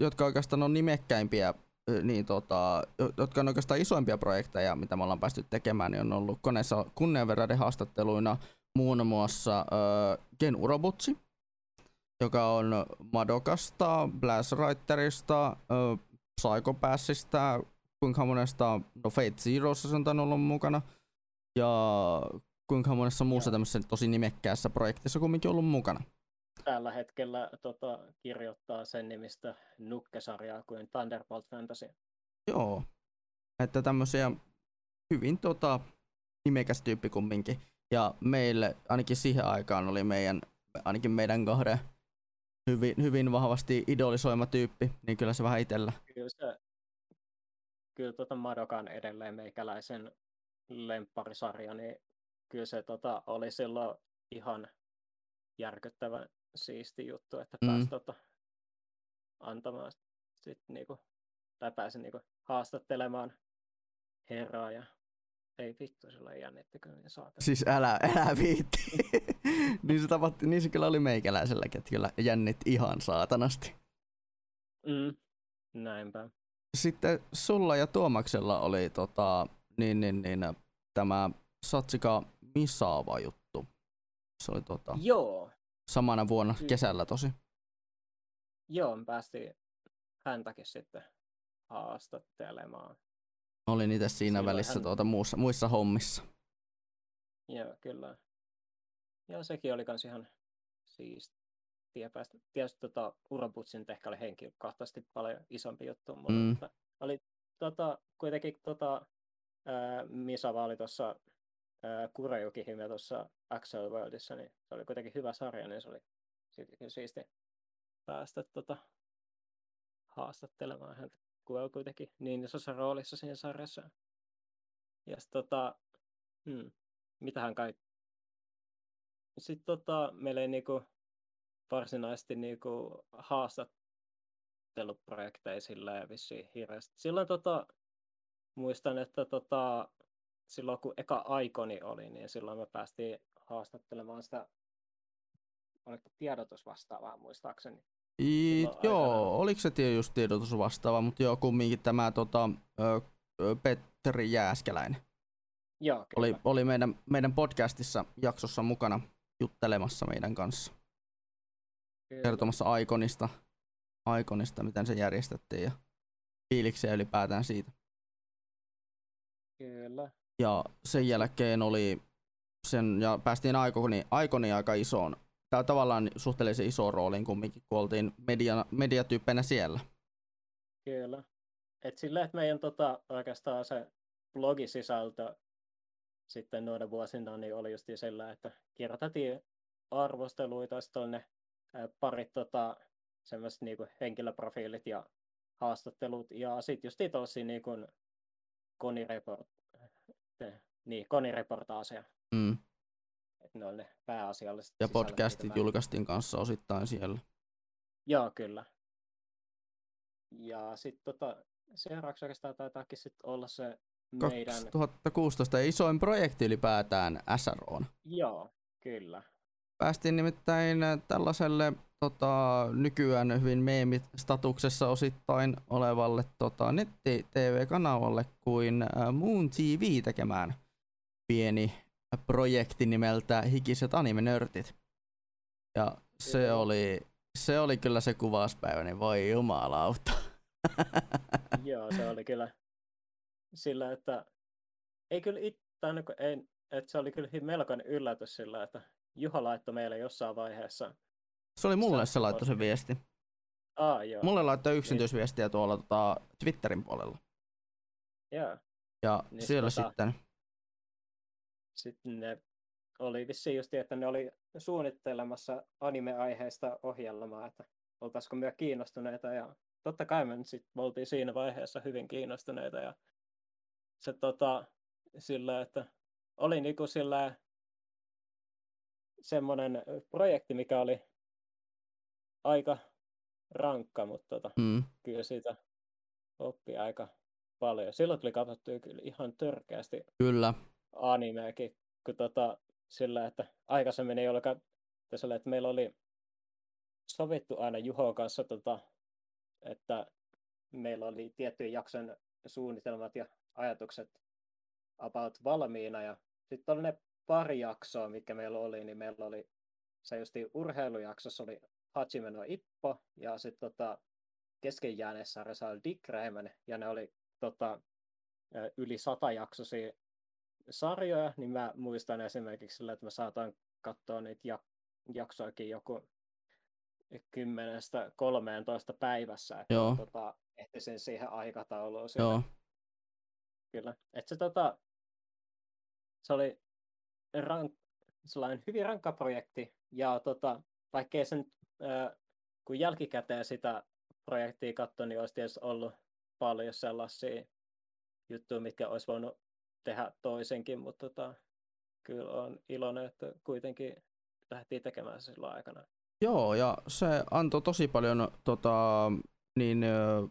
jotka oikeastaan on nimekkäimpiä, niin tota, jotka on oikeastaan isoimpia projekteja, mitä me ollaan päästy tekemään, niin on ollut koneessa kunnianverraiden haastatteluina muun muassa äh, Gen Urobutsi, joka on Madokasta, Blazwriterista, äh, Psycho Passista, kuinka monesta, no Fate Zerossa se on ollut mukana, ja kuinka monessa muussa tämmöisessä tosi nimekkäässä projektissa kumminkin ollut mukana. Tällä hetkellä tota, kirjoittaa sen nimistä nukkesarjaa kuin Thunderbolt Fantasy. Joo, että tämmöisiä hyvin tota, nimekäs tyyppi kumminkin. Ja meille, ainakin siihen aikaan oli meidän, ainakin meidän kahden hyvin, hyvin vahvasti idolisoima tyyppi, niin kyllä se vähän itsellä. Kyllä se, kyllä tota Madokan edelleen meikäläisen lempparisarja, niin kyllä se tota, oli silloin ihan järkyttävän siisti juttu, että mm. pääsi tota, antamaan sit, niinku, tai pääsi niinku, haastattelemaan herraa ja ei vittu, ei jännitti kyllä niin saatana. Siis älä, älä viitti. niin, se tapahtui, niin se kyllä oli meikäläiselläkin, että kyllä jännit ihan saatanasti. Mm, näinpä. Sitten sulla ja Tuomaksella oli tota, niin, niin, niin, tämä Satsika Misaava juttu. Se oli tota, Joo. samana vuonna Ky- kesällä tosi. Joo, me päästiin häntäkin sitten haastattelemaan. Olin itse siinä Silloin välissä hän... tuota, muussa, muissa hommissa. Joo, kyllä. Ja sekin oli kans ihan siistiä päästä. Tietysti tota, Urabutsin ehkä oli henkilökohtaisesti paljon isompi juttu, mutta mm. oli tota, kuitenkin tota, ää, Misava oli tuossa Kurejuki Hime tuossa Axel Worldissa, niin se oli kuitenkin hyvä sarja, niin se oli siisti päästä tota, haastattelemaan häntä kun on kuitenkin niin isossa roolissa siinä sarjassa. Ja sit, tota, hmm, mitähän kai... Sitten tota, meillä ei niinku varsinaisesti niinku haastatteluprojekteja silleen vissiin hirveästi. Silloin tota, muistan, että tota, silloin kun eka Aikoni oli, niin silloin me päästiin haastattelemaan sitä oliko tiedotusvastaavaa muistaakseni. I, joo, aikana. oliko se just tiedotus vastaava, mutta joo, kumminkin tämä tota, ö, Petteri Jääskeläinen. Joo, oli, oli meidän, meidän podcastissa jaksossa mukana juttelemassa meidän kanssa. Kyllä. Kertomassa Aikonista, Aikonista, miten se järjestettiin ja fiiliksiä ylipäätään siitä. Kyllä. Ja sen jälkeen oli sen, ja päästiin Aikoni, Aikoni aika isoon tai tavallaan suhteellisen iso roolin kumminkin, kun oltiin media, mediatyyppeinä siellä. Kyllä. Et sillä, että meidän tota, oikeastaan se blogisisältö sitten noiden vuosina niin oli just sillä, että kirjoitettiin arvosteluita, sitten ne parit tota, semmoiset niinku henkilöprofiilit ja haastattelut, ja sitten just tosi niinku konireport, niin, konireportaaseja. Mm ne on ne pääasialliset. Ja podcastit julkaistiin kanssa osittain siellä. Joo, kyllä. Ja sitten tota, seuraavaksi oikeastaan taitaakin sit olla se meidän... 2016 isoin projekti ylipäätään SRO. Joo, kyllä. Päästiin nimittäin tällaiselle tota, nykyään hyvin meemit-statuksessa osittain olevalle tota, netti-tv-kanavalle kuin Moon TV tekemään pieni projekti nimeltä Hikiset anime-nörtit. Ja se oli, se oli kyllä se kuvauspäivä, niin voi jumalauta. Joo, se oli kyllä sillä, että ei kyllä itse, ei, että se oli kyllä melkoinen yllätys sillä, että Juha laittoi meille jossain vaiheessa Se oli mulle se laittoi se viesti. Ah, joo. Mulle laittoi yksityisviestiä tuolla tota, Twitterin puolella. Joo. Ja Niin siellä tota- sitten, Sitten ne oli vissiin just, että ne oli suunnittelemassa anime-aiheista ohjelmaa, että oltaisiko me kiinnostuneita ja totta kai me nyt sit oltiin siinä vaiheessa hyvin kiinnostuneita ja se tota, sillä, että oli niinku sillä semmoinen projekti, mikä oli aika rankka, mutta tota, mm, kyllä siitä oppi aika paljon. Silloin tuli katsottua kyllä ihan törkeästi kyllä, animeakin, kun tota, sillä, että aikaisemmin ei olekaan sillä, että meillä oli sovittu aina Juhon kanssa, tota, että meillä oli tiettyjen jakson suunnitelmat ja ajatukset about valmiina ja sitten oli ne pari jaksoa, mikä meillä oli, niin meillä oli se justi urheilujaksossa oli Hachime no Ippo ja sitten tota, kesken jääneessä sarjassa oli Dick Rayman ja ne oli tota, yli sata jaksoisia sarjoja, niin mä muistan esimerkiksi sillä, että mä saatan katsoa niitä jak- jaksoakin joku 10-13 päivässä, että Joo. tota, ehtisin siihen aikatauluun. Joo, Kyllä. Et se, tota, se oli rank, sellainen hyvin rankka projekti, ja tota, vaikkei sen, kun jälkikäteen sitä projektia katsoi, niin olisi tietysti ollut paljon sellaisia juttuja, mitkä olisi voinut tehdä toisenkin, mutta tota, kyllä on iloinen, että kuitenkin lähdettiin tekemään se silloin aikana. joo, ja se antoi tosi paljon tota, niin, ö,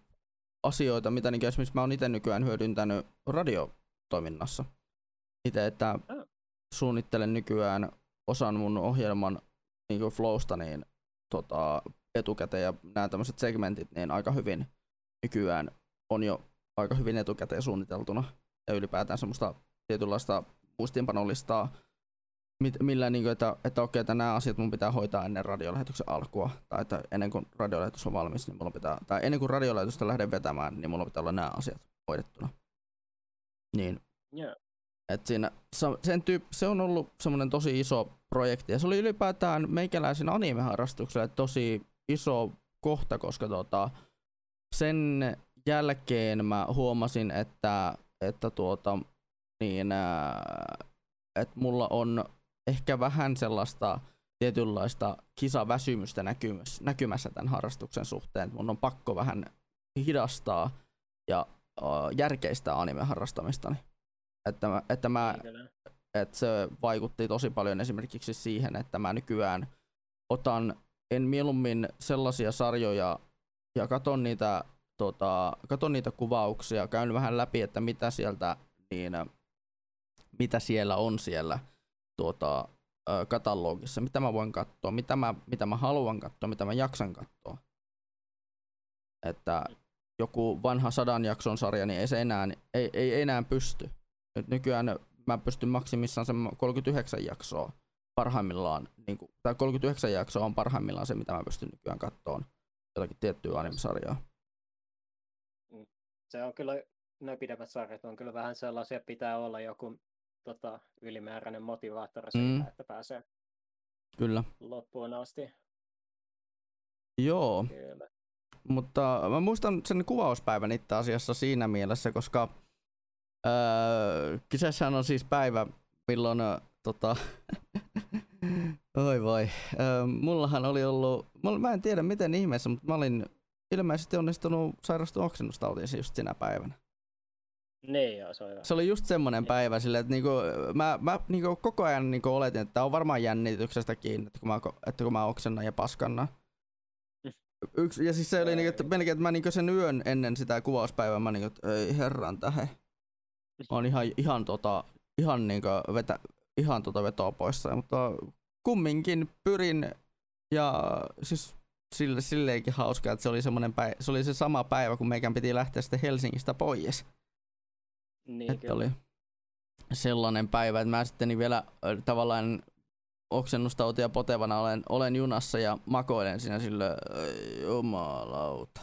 asioita, mitä niin esimerkiksi mä oon itse nykyään hyödyntänyt radiotoiminnassa. Itse, että Ah. Suunnittelen nykyään osan mun ohjelman niin kuin flowsta niin, tota, etukäteen ja nämä tämmöiset segmentit niin aika hyvin nykyään on jo aika hyvin etukäteen suunniteltuna ja ylipäätään semmoista tietynlaista muistiinpanolistaa, mit, millä niin kuin, että, että okei, että nämä asiat mun pitää hoitaa ennen radiolähetyksen alkua, tai että ennen kuin radiolähetys on valmis, niin mulla pitää, tai ennen kuin radiolähetystä lähden vetämään, niin mulla pitää olla nämä asiat hoidettuna. Niin, Joo. Et siinä, se- sen tyyp, se on ollut semmoinen tosi iso projekti, ja se oli ylipäätään meikäläisen animeharrastukselle tosi iso kohta, koska tota, sen jälkeen mä huomasin, että, että tuota, niin, ää, että mulla on ehkä vähän sellaista tietynlaista kisaväsymystä näkymässä, näkymässä tämän harrastuksen suhteen. Mun on pakko vähän hidastaa ja äh, järkeistää anime-harrastamistani. Että mä, että mä Niin että se vaikutti tosi paljon esimerkiksi siihen, että mä nykyään otan en mieluummin sellaisia sarjoja ja katon niitä, tota, katon niitä kuvauksia, käyn vähän läpi, että mitä sieltä niin, mitä siellä on siellä tuota, katalogissa, mitä mä voin katsoa, mitä mä, mitä mä haluan katsoa, mitä mä jaksan katsoa. Että joku vanha sadan jakson sarja, niin ei se enää, ei, ei enää pysty. Nyt nykyään mä pystyn maksimissaan sen 39 jaksoa parhaimmillaan, niin kuin, tai 39 jaksoa on parhaimmillaan se, mitä mä pystyn nykyään kattoon jotakin tiettyä anime-sarjaa. Se on kyllä, ne pidemmät sarjat on kyllä vähän sellaisia, että pitää olla joku tota, ylimääräinen motivaattori siitä, Mm. että pääsee Kyllä. loppuun asti. Joo, Kyllä. mutta mä muistan sen kuvauspäivän itse asiassa siinä mielessä, koska öö, kyseessähän on siis päivä, milloin ö, tota, oi voi, öö, mullahan oli ollut, mulla, mä en tiedä miten ihmeessä, mutta mä olin ilmeisesti onnistunut sairastua oksennustautiin se just sinä päivänä. Niin joo, se on. Se oli just semmonen päivä sille, että niinku, mä, mä niinku koko ajan niinku oletin, että tää on varmaan jännityksestä kiinni, että kun mä, että kun mä oksennan ja paskannan. Mm. Yksi, ja siis se oli niinku, että melkein, että mä niinku sen yön ennen sitä kuvauspäivää, mä niinku, että ei herran tähe. Mä oon ihan, ihan tota, ihan niinku vetä, ihan tota vetoa poissa, mutta kumminkin pyrin ja siis sille, silleenkin hauskaa, että se oli päivä, se oli se sama päivä, kun meikän piti lähteä sitten Helsingistä pois. Niin, Että kyllä. oli sellainen päivä, että mä sitten vielä tavallaan oksennustautia potevana olen, olen junassa ja makoilen siinä sille jumalauta,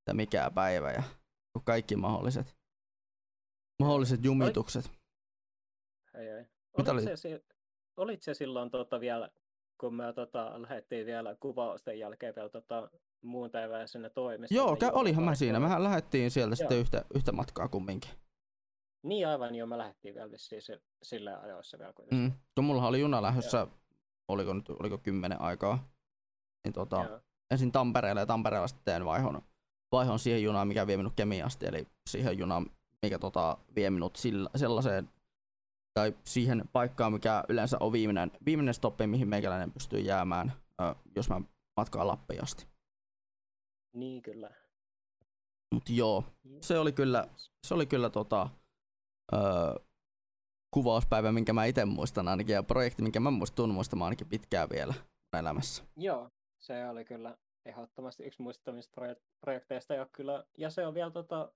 että mikä päivä ja kaikki mahdolliset, mahdolliset jumitukset. Ei, ei. Mitä Olit, oli? se, olit se silloin tota vielä kun me tota, lähdettiin vielä kuvausten jälkeen vielä tota, muun päivää sinne toimistoon. Joo, niin kä- olihan mä siinä. Mehän lähdettiin sieltä Joo. sitten yhtä, yhtä matkaa kumminkin. Niin aivan, joo, me lähdettiin vielä vissiin si- sillä ajoissa vielä kuitenkin. Mm. Kun mulla oli juna lähdössä, oliko nyt oliko kymmenen aikaa, niin tota, Joo. ensin Tampereelle ja Tampereella sitten vaihon, vaihon siihen junaan, mikä vie minut Kemiin asti, eli siihen junaan, mikä tota, vie minut sillä, sellaiseen, tai siihen paikkaan, mikä yleensä on viimeinen, viimeinen stoppi, mihin meikäläinen pystyy jäämään, ö, jos mä matkaan Lappiin asti. Niin kyllä. Mut joo, se oli kyllä, se oli kyllä tota, ö, kuvauspäivä, minkä mä itse muistan ainakin, ja projekti, minkä mä muistan muistamaan ainakin pitkään vielä elämässä. Joo, se oli kyllä ehdottomasti yksi muistamista proje- projekteista. Ja, kyllä, ja se on vielä tota,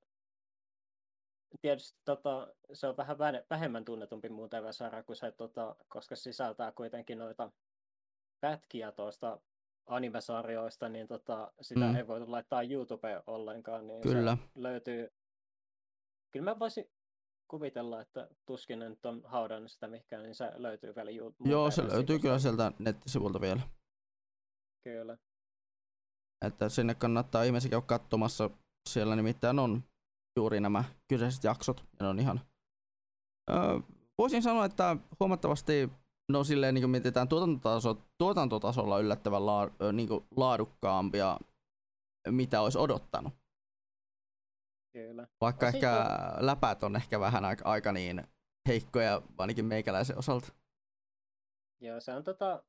tietysti tota, se on vähän vä- vähemmän tunnetumpi muun TV-sarja kuin se, tota, koska se sisältää kuitenkin noita pätkiä tuosta animesarjoista, niin tota, sitä Mm. ei voitu laittaa YouTubeen ollenkaan. Niin Kyllä. Se löytyy. Kyllä mä voisin kuvitella, että tuskin nyt on haudannut sitä mihinkään, niin se löytyy vielä Yout- muun Joo, se löytyy kyllä sieltä nettisivulta vielä. Kyllä. Että sinne kannattaa ihmisiä käydä katsomassa. Siellä nimittäin on juuri nämä kyseiset jaksot. Ja ne on ihan... Öö, voisin sanoa, että huomattavasti no silleen niin kuin mietitään tuotantotaso, tuotantotasolla yllättävän laa, niin kuin laadukkaampia, mitä olisi odottanut. Kyllä. Vaikka No ehkä siitä- läpät on ehkä vähän aika, aika niin heikkoja, ainakin meikäläisen osalta. Joo, se on tota,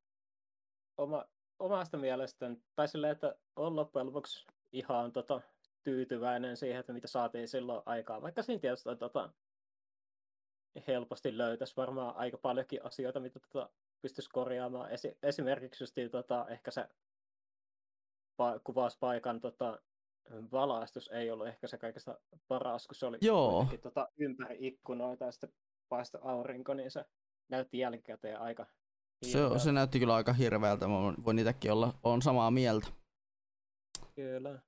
oma, omasta mielestäni, tai silleen, että on loppujen lopuksi ihan tota, tyytyväinen siihen, että mitä saatiin silloin aikaa. Vaikka siinä tietysti tota, helposti löytäisi varmaan aika paljonkin asioita, mitä tota, pystyisi korjaamaan. Esi- esimerkiksi just, tota, ehkä se pa- kuvauspaikan tota, valaistus ei ollut ehkä se kaikista paras, kun se oli Joo. tota, ympäri ikkunoita ja sitten paistoi aurinko, niin se näytti jälkikäteen aika Se, se näytti kyllä aika hirveältä, mä voin itsekin olla on samaa mieltä. Kyllä.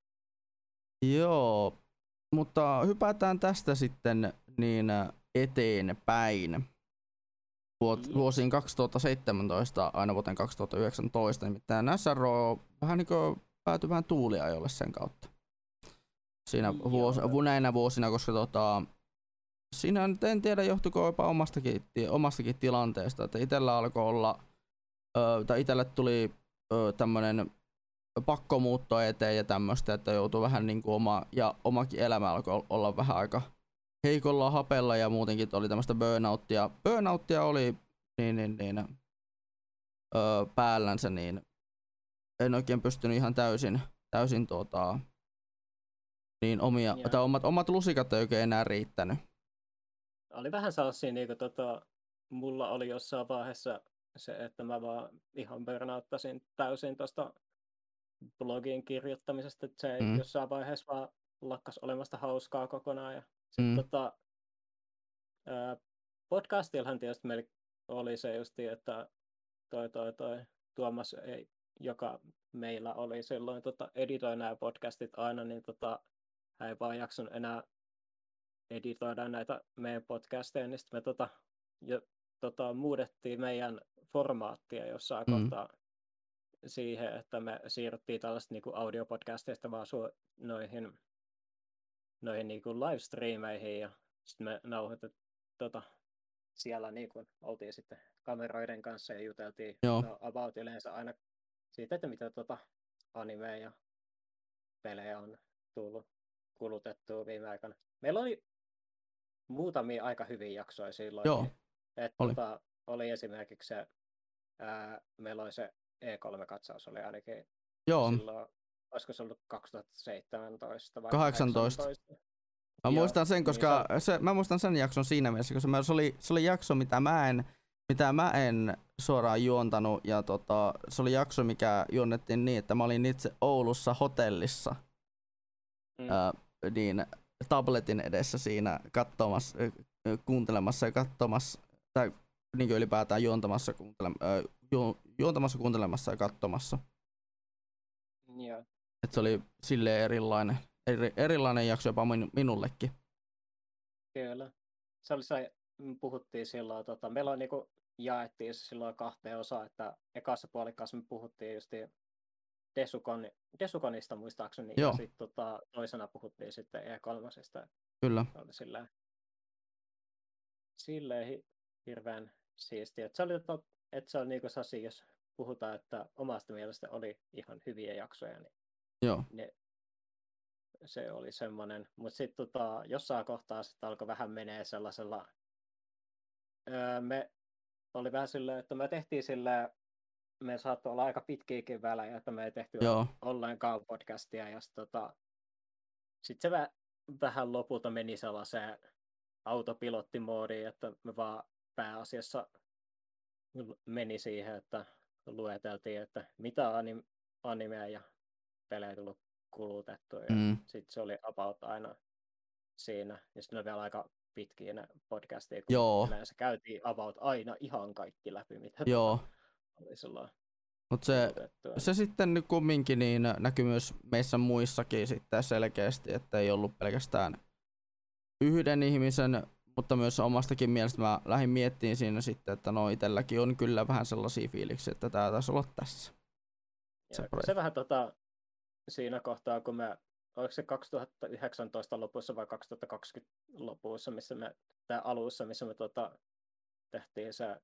Joo, mutta hypätään tästä sitten niin eteenpäin. Vuot, Yes. vuosiin 2017 aina vuoteen 2019, nimittäin SRO vähän niin kuin päätyi vähän tuuliajolle sen kautta. Siinä Joo. vuos, vu- näinä vuosina, koska tota, siinä nyt en tiedä johtuiko jopa omastakin, omastakin tilanteesta, että itsellä alkoi olla, ö, tai itselle tuli ö, tämmönen pakkomuutto eteen ja tämmöistä, että joutui vähän niin kuin oma, ja omakin elämä alkoi olla vähän aika heikolla hapella ja muutenkin oli tämmöistä burnouttia. Burnouttia oli niin, niin, niin, öö, päällänsä, niin en oikein pystynyt ihan täysin, täysin tuota, niin omia, Joo. tai omat, omat lusikat ei oikein enää riittänyt. Oli vähän sellaisia, niin kuin, tota, mulla oli jossain vaiheessa se, että mä vaan ihan burnouttasin täysin tuosta blogin kirjoittamisesta, että se Mm. jossain vaiheessa vaan lakkas olemasta hauskaa kokonaan. Ja sit, Mm. tota, ää, podcastillahan tietysti meillä oli se justi, että toi, toi, toi Tuomas, ei, joka meillä oli silloin, tota, editoi nämä podcastit aina, niin tota, hän ei vaan jaksanut enää editoida näitä meidän podcasteja, niin sitten me tota, jo, tota, muutettiin meidän formaattia jossain mm. kohtaa siihen, että me siirryttiin tällaista niin audiopodcasteista vaan su- noihin, noihin niin kuin livestreameihin ja sitten me nauhoitettiin tota, siellä niin kuin oltiin sitten kameroiden kanssa ja juteltiin Joo. no, about yleensä aina siitä, että mitä tota anime ja pelejä on tullut kulutettua viime aikana. Meillä oli muutamia aika hyviä jaksoja silloin. Joo, Et, oli. Tota, oli esimerkiksi se, ää, meillä oli se E3-katsaus oli ainakin Joo, silloin, olisiko se ollut 2017 vai 18. 18? Mä Joo, muistan sen, niin koska se- se, mä muistan sen jakson siinä mielessä, koska se oli, se oli jakso, mitä mä en, mitä mä en suoraan juontanut, ja tota, se oli jakso, mikä juonnettiin niin, että mä olin itse Oulussa hotellissa, Mm. ää, niin tabletin edessä siinä katsomassa, kuuntelemassa ja katsomassa, tai niin ylipäätään juontamassa, kuuntelem, ö, ju, juontamassa, kuuntelemassa ja katsomassa. Joo. Et se oli silleen erilainen, eri, erilainen jakso jopa min, minullekin. Kyllä. Se oli se, me puhuttiin silloin, tota, meillä on niinku jaettiin se silloin kahteen osaan, että ekassa puolikkaassa me puhuttiin just Desukon, Desukonista muistaakseni, Joo. ja sitten tota, toisena puhuttiin sitten E3. Kyllä. Se oli silleen, silleen hirveän siistiä. Se oli, että se on niin kuin sasi, jos puhutaan, että omasta mielestä oli ihan hyviä jaksoja, niin Joo. Ne, se oli semmoinen. Mutta sitten tota, jossain kohtaa sitten alkoi vähän menee sellaisella... Öö, me oli vähän silleen, että me tehtiin silleen, me saattoi olla aika pitkiäkin välejä, että me ei tehty Joo. ollenkaan podcastia. Ja sitten tota, sit se vä- vähän lopulta meni sellaiseen autopilottimoodiin, että me vaan pääasiassa meni siihen, että lueteltiin, että mitä anim- animea ja pelejä tullut kulutettu. Ja mm. sitten se oli about aina siinä. Ja sitten oli vielä aika pitkiä ne podcastia, kun Joo. yleensä käytiin about aina ihan kaikki läpi, mitä Joo. oli silloin mutta se, se sitten kumminkin niin näkyy myös meissä muissakin sitten selkeästi, että ei ollut pelkästään yhden ihmisen, mutta myös omastakin mielestä mä lähdin miettimään siinä sitten, että no itselläkin on kyllä vähän sellaisia fiiliksiä, että tämä taisi olla tässä. Se, se vähän tota, siinä kohtaa, kun me, oliko se 2019 lopussa vai 2020 lopussa, missä me, tai alussa, missä me tota, tehtiin se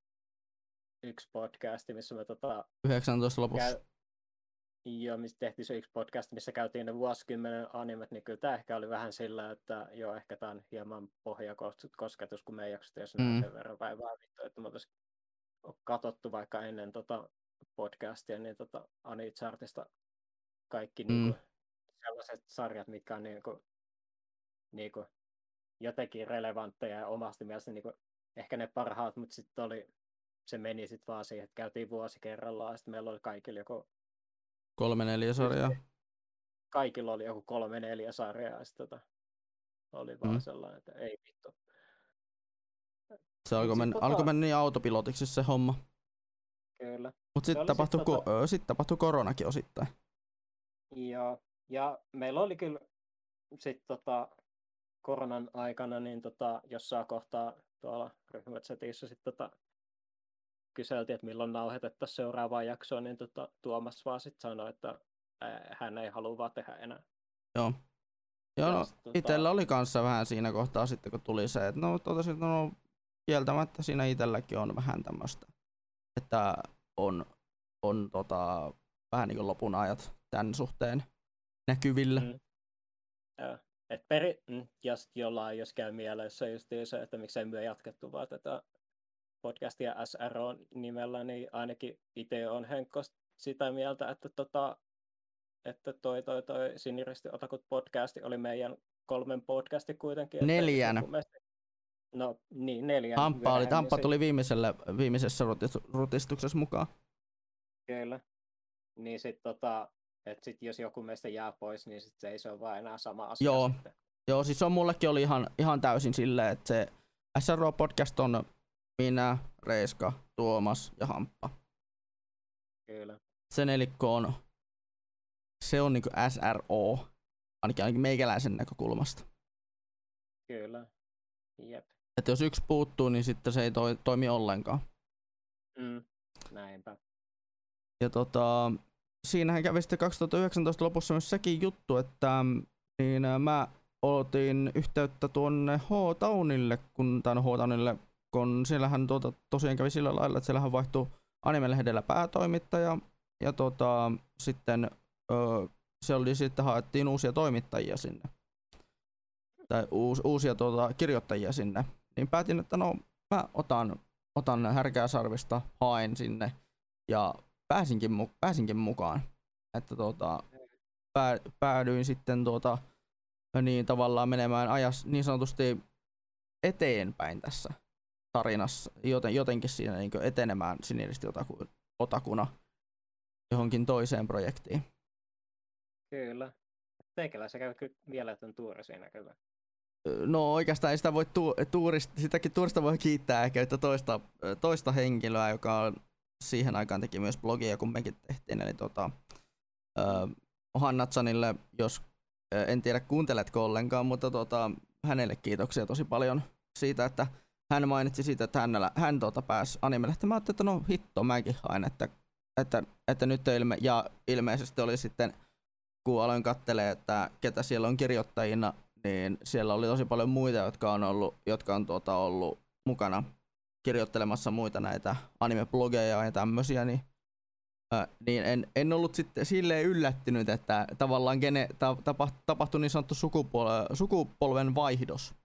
yksi podcasti, missä me tota, 19 lopussa. Käy, Joo, missä tehtiin se yksi podcast, missä käytiin ne vuosikymmenen animet, niin kyllä tämä ehkä oli vähän sillä, että joo, ehkä tämä on hieman pohjakosketus, kun me ei jaksa mm. sen verran päivää vittu, että me oltaisiin katsottu vaikka ennen tota podcastia, niin tota Anichartista kaikki mm. niin kuin, sellaiset sarjat, mitkä on niin kuin, niin kuin, jotenkin relevantteja ja omasti mielestä niin kuin, ehkä ne parhaat, mutta sitten oli, se meni sitten vaan siihen, että käytiin vuosi kerrallaan, ja sitten meillä oli kaikilla joku... Kolme neljä sarjaa. Kaikilla oli joku kolme neljä sarjaa, ja tota, oli vaan mm. sellainen, että ei vittu. Se alkoi mennä, tota... alkoi mennä niin autopilotiksi se homma. Kyllä. Mutta sitten tapahtui, sit, tota... sit tapahtui koronakin osittain. Joo, ja meillä oli kyllä sitten tota, koronan aikana niin tota, jossain kohtaa tuolla ryhmätsetissä sitten tota, kyseltiin, että milloin nauhoitettaisiin seuraavaa jaksoa, niin tota, Tuomas vaan sitten sanoi, että hän ei halua vaan tehdä enää. Joo. Joo, no, tota... itsellä oli kanssa vähän siinä kohtaa sitten, kun tuli se, että no totesin, no kieltämättä siinä itselläkin on vähän tämmöistä, että on, on tota, vähän niin kuin lopun ajat tämän suhteen näkyvillä. Mm. Joo. Et peri, mm, jos jollain, jos käy mielessä just se, että miksei myö jatkettu vaan tätä podcastia SRO nimellä, niin ainakin itse on Henkko sitä mieltä, että, tota, että toi, toi, toi Siniristi Otakut podcasti oli meidän kolmen podcasti kuitenkin. Neljän. Että no niin, neljän. Hamppa, oli, Hamppa tuli viimeisellä, viimeisessä rutistuksessa mukaan. Kyllä. Niin sitten tota, että sit jos joku meistä jää pois, niin sit se ei se ole vaan enää sama asia. Joo, sitten. Joo siis on mullekin oli ihan, ihan täysin silleen, että se SRO-podcast on minä, Reiska, Tuomas ja Hamppa. Kyllä. Se nelikko on, se on niinku SRO, ainakin, ainakin meikäläisen näkökulmasta. Kyllä, jep. Että jos yksi puuttuu, niin sitten se ei toi, toimi ollenkaan. Mm, näinpä. Ja tota, siinähän kävi sitten 2019 lopussa myös sekin juttu, että niin mä otin yhteyttä tuonne H-Townille, kun, tai no H-Townille, kun siellähän tuota, tosiaan kävi sillä lailla, että siellähän vaihtui Anime-lehdellä päätoimittaja, ja tota, sitten ö, se oli sitten haettiin uusia toimittajia sinne, tai uus, uusia tuota, kirjoittajia sinne, niin päätin, että no mä otan, otan härkää sarvista, haen sinne, ja pääsinkin, pääsinkin mukaan. Että tuota, pää, päädyin sitten tuota, niin tavallaan menemään ajas niin sanotusti eteenpäin tässä tarinassa, joten, jotenkin siinä niin etenemään siniristi otaku, otakuna johonkin toiseen projektiin. Kyllä. Teikäläisen käy vielä tämän tuuri siinä kyllä. No oikeastaan ei sitä voi tu- tuurista, sitäkin tuurista voi kiittää ehkä että toista, toista henkilöä, joka on siihen aikaan teki myös blogia, kun mekin tehtiin. Eli tota, uh, Hannatsanille, jos en tiedä kuunteletko ollenkaan, mutta tota, hänelle kiitoksia tosi paljon siitä, että hän mainitsi siitä, että hänellä, hän tuota pääsi animelehteen. Mä ajattelin, että no hitto, mäkin hain, että, että, että nyt ilme, ja ilmeisesti oli sitten, kun aloin kattelee, että ketä siellä on kirjoittajina, niin siellä oli tosi paljon muita, jotka on ollut, jotka on tuota ollut mukana kirjoittelemassa muita näitä anime-blogeja ja tämmöisiä, niin, ää, niin en, en ollut sitten silleen yllättynyt, että tavallaan gene, ta, tapa, tapahtui niin sanottu sukupolven, sukupolven vaihdos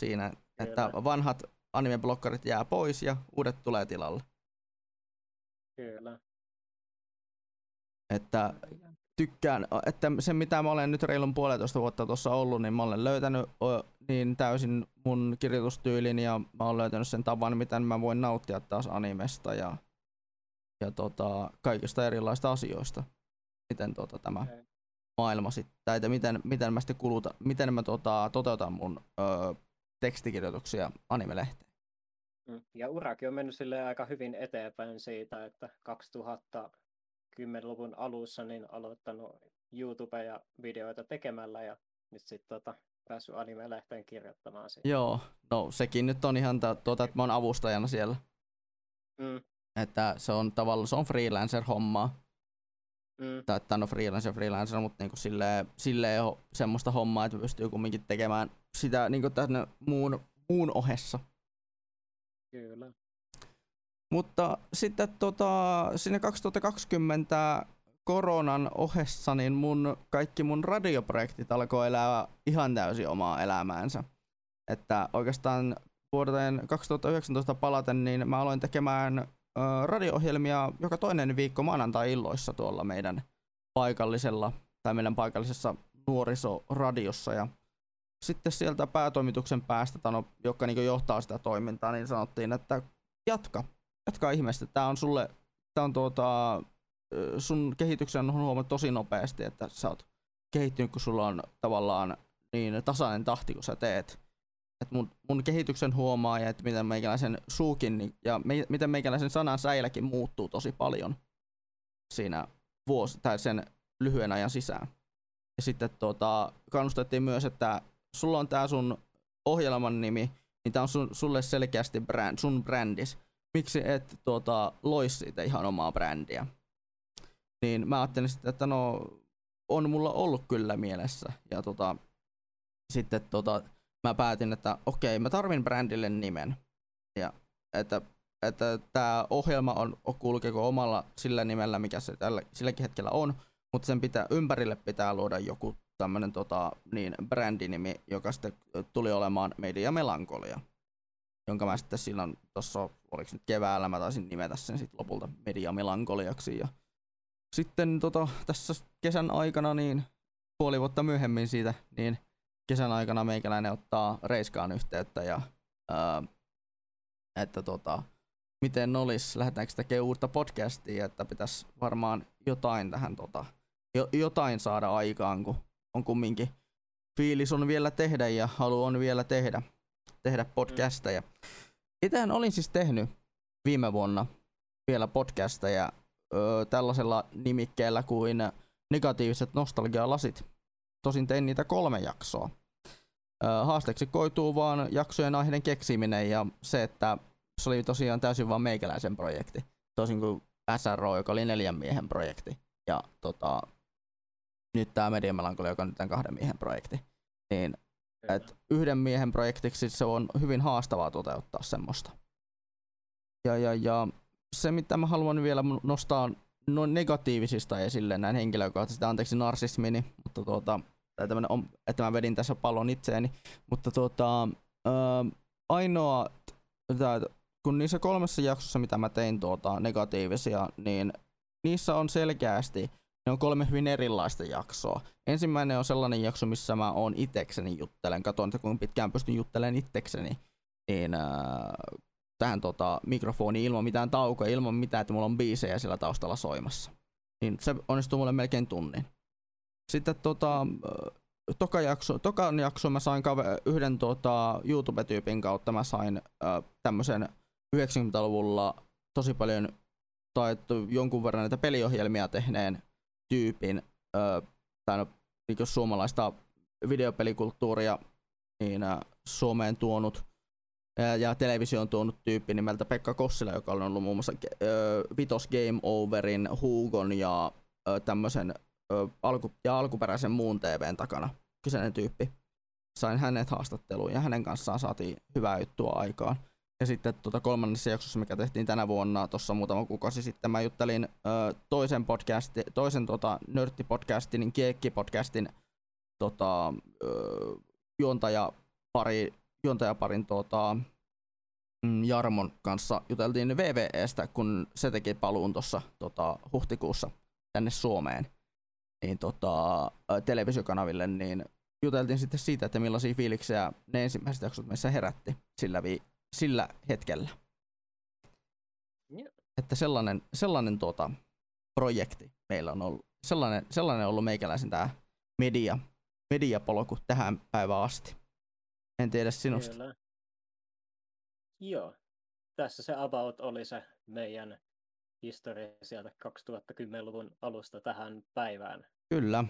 siinä, että vanhat anime-blokkarit jää pois ja uudet tulee tilalle. Kyllä. Että tykkään, että se mitä mä olen nyt reilun puolitoista vuotta tuossa ollut, niin mä olen löytänyt niin täysin mun kirjoitustyylin ja mä olen löytänyt sen tavan, miten mä voin nauttia taas animesta ja, ja tota, kaikista erilaisista asioista. Miten tota, tämä okay. maailma sitten, tai miten, miten mä sitten kuluta, miten mä tota, toteutan mun ö, tekstikirjoituksia animelehteen. Mm. Ja urakin on mennyt sille aika hyvin eteenpäin siitä, että 2010-luvun alussa niin aloittanut YouTube ja videoita tekemällä ja nyt sitten tota, päässyt anime-lehteen kirjoittamaan siitä. Joo, no sekin nyt on ihan tuota, että mä oon avustajana siellä. Mm. Että se on tavallaan se on freelancer-hommaa. Mm. Tai että no freelancer, freelancer, mutta niinku silleen, silleen semmoista hommaa, että pystyy kumminkin tekemään sitä niinku tänne muun, muun ohessa. Kyllä. Mutta sitten tota, sinne 2020 koronan ohessa, niin mun, kaikki mun radioprojektit alkoi elää ihan täysin omaa elämäänsä. Että oikeastaan vuoteen 2019 palaten, niin mä aloin tekemään radio-ohjelmia joka toinen viikko maanantai-illoissa tuolla meidän paikallisella, tai meidän paikallisessa nuorisoradiossa. Ja sitten sieltä päätoimituksen päästä, tano, joka niin johtaa sitä toimintaa, niin sanottiin, että jatka, jatka ihmeestä. Tämä on sulle, tämä on tuota, sun kehityksen on huomannut tosi nopeasti, että sä oot kehittynyt, kun sulla on tavallaan niin tasainen tahti, kun sä teet. Et mun, mun kehityksen huomaa ja että miten meikäläisen suukin niin, ja me, miten meikäläisen sanan säiläkin muuttuu tosi paljon siinä vuosi, tai sen lyhyen ajan sisään. Ja sitten tota, kannustettiin myös, että sulla on tää sun ohjelman nimi, niin tää on sun, sulle selkeästi brand, sun brändis. Miksi et tuota, lois siitä ihan omaa brändiä? Niin mä ajattelin sitten, että no on mulla ollut kyllä mielessä. Ja tota, sitten tota, mä päätin, että okei, mä tarvin brändille nimen. Ja että että tämä ohjelma on, kulkeeko omalla sillä nimellä, mikä se tällä, silläkin hetkellä on, mutta sen pitää, ympärille pitää luoda joku tämmöinen tota, niin, brändinimi, joka sitten tuli olemaan Media Melankolia, jonka mä sitten silloin tuossa, oliko nyt keväällä, mä taisin nimetä sen sitten lopulta Media Melankoliaksi. Ja sitten tota, tässä kesän aikana, niin puoli vuotta myöhemmin siitä, niin kesän aikana meikäläinen ottaa Reiskaan yhteyttä ja ää, että tota, miten olisi, lähdetäänkö tekemään uutta podcastia, että pitäisi varmaan jotain tähän tota, jo, jotain saada aikaan, kun on kumminkin fiilis on vielä tehdä ja halu on vielä tehdä, tehdä podcasteja. Itsehän olin siis tehnyt viime vuonna vielä podcasteja ö, tällaisella nimikkeellä kuin negatiiviset nostalgialasit. Tosin tein niitä kolme jaksoa. Haasteeksi koituu vaan jaksojen aiheiden keksiminen ja se, että se oli tosiaan täysin vaan meikäläisen projekti. Tosin kuin SRO, joka oli neljän miehen projekti. Ja tota, nyt tämä Mediamelankoli, joka on nyt kahden miehen projekti. Niin et yhden miehen projektiksi se on hyvin haastavaa toteuttaa semmoista. Ja, ja, ja se, mitä mä haluan vielä nostaa no negatiivisista esille näin henkilökohtaisesti, anteeksi narsismini, mutta tuota, tai on, että mä vedin tässä pallon itseeni, mutta tuota, ää, ainoa, tää, kun niissä kolmessa jaksossa, mitä mä tein tuota, negatiivisia, niin niissä on selkeästi, ne on kolme hyvin erilaista jaksoa. Ensimmäinen on sellainen jakso, missä mä oon itekseni juttelen, katon, että kuinka pitkään pystyn juttelemaan itekseni, niin ää, tähän tota, mikrofoniin ilman mitään taukoa, ilman mitään, että mulla on biisejä siellä taustalla soimassa. Niin se onnistuu mulle melkein tunnin. Sitten tota, toka jakso, tokan jakso mä sain kave, yhden tota, YouTube-tyypin kautta, mä sain äh, tämmöisen 90-luvulla tosi paljon tai jonkun verran näitä peliohjelmia tehneen tyypin, äh, tai niin suomalaista videopelikulttuuria niin äh, Suomeen tuonut ja, ja televisioon tuonut tyyppi nimeltä Pekka Kossila, joka on ollut muun muassa Vitos Game Overin, Hugon ja tämmöisen ö, alku, ja alkuperäisen muun TVn takana. Kyseinen tyyppi. Sain hänet haastatteluun ja hänen kanssaan saatiin hyvää juttua aikaan. Ja sitten tuota kolmannessa jaksossa, mikä tehtiin tänä vuonna, tuossa muutama kuukausi sitten, mä juttelin ö, toisen podcasti, toisen tota, nörttipodcastin, Kiekki-podcastin tota, ö, juontaja pari, juontajaparin tota, mm, Jarmon kanssa juteltiin VVEstä, kun se teki paluun tuossa tota, huhtikuussa tänne Suomeen niin tota, televisiokanaville, niin juteltiin sitten siitä, että millaisia fiiliksiä ne ensimmäiset jaksot meissä herätti sillä, vi- sillä hetkellä. Joo. Että sellainen, sellainen tuota, projekti meillä on ollut. Sellainen, sellainen on ollut meikäläisen tämä media, mediapolku tähän päivään asti. En tiedä sinusta. Kyllä. Joo. Tässä se about oli se meidän historia sieltä 2010-luvun alusta tähän päivään. Kyllä.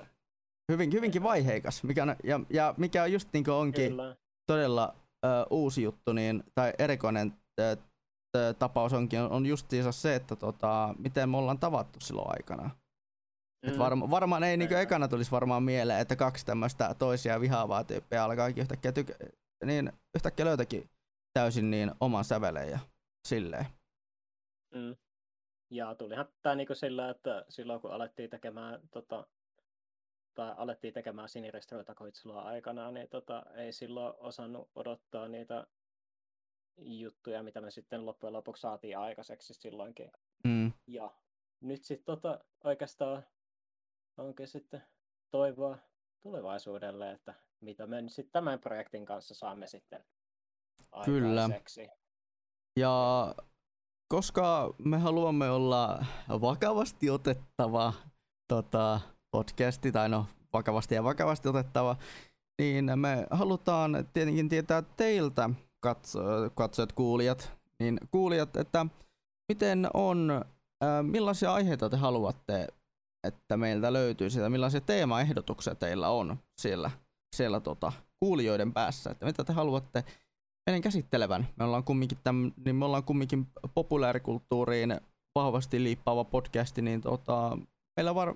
Hyvin, hyvinkin vaiheikas. Mikä on, ja, ja mikä on just niin onkin Kyllä. todella ö, uusi juttu, niin, tai erikoinen ö, ö, tapaus onkin, on, on justiinsa se, että tota, miten me ollaan tavattu silloin aikana. Et Mm. varma, varmaan ei Näin. ekana tulisi varmaan mieleen, että kaksi tämmöistä toisia vihaavaa tyyppiä alkaa yhtäkkiä, tyk- niin yhtäkkiä löytäkin täysin niin oman sävelen ja silleen. Mm. Ja tulihan tämä niinku sillä, että silloin kun alettiin tekemään, tota, tai alettiin tekemään siniristeroitakoit silloin aikanaan, niin tota, ei silloin osannut odottaa niitä juttuja, mitä me sitten loppujen lopuksi saatiin aikaiseksi silloinkin. Mm. Ja nyt sitten tota, oikeastaan onkin sitten toivoa tulevaisuudelle, että mitä me nyt sitten tämän projektin kanssa saamme sitten Kyllä. aikaiseksi. Ja koska me haluamme olla vakavasti otettava tota, podcasti, tai no vakavasti ja vakavasti otettava, niin me halutaan tietenkin tietää teiltä, katso, katsojat, kuulijat, niin kuulijat, että miten on, millaisia aiheita te haluatte, että meiltä löytyy sitä, millaisia teemaehdotuksia teillä on siellä, siellä tota, kuulijoiden päässä, että mitä te haluatte meidän käsittelevän. Me ollaan kumminkin, täm, niin me ollaan kumminkin populaarikulttuuriin vahvasti liippaava podcasti, niin tota, meillä, var,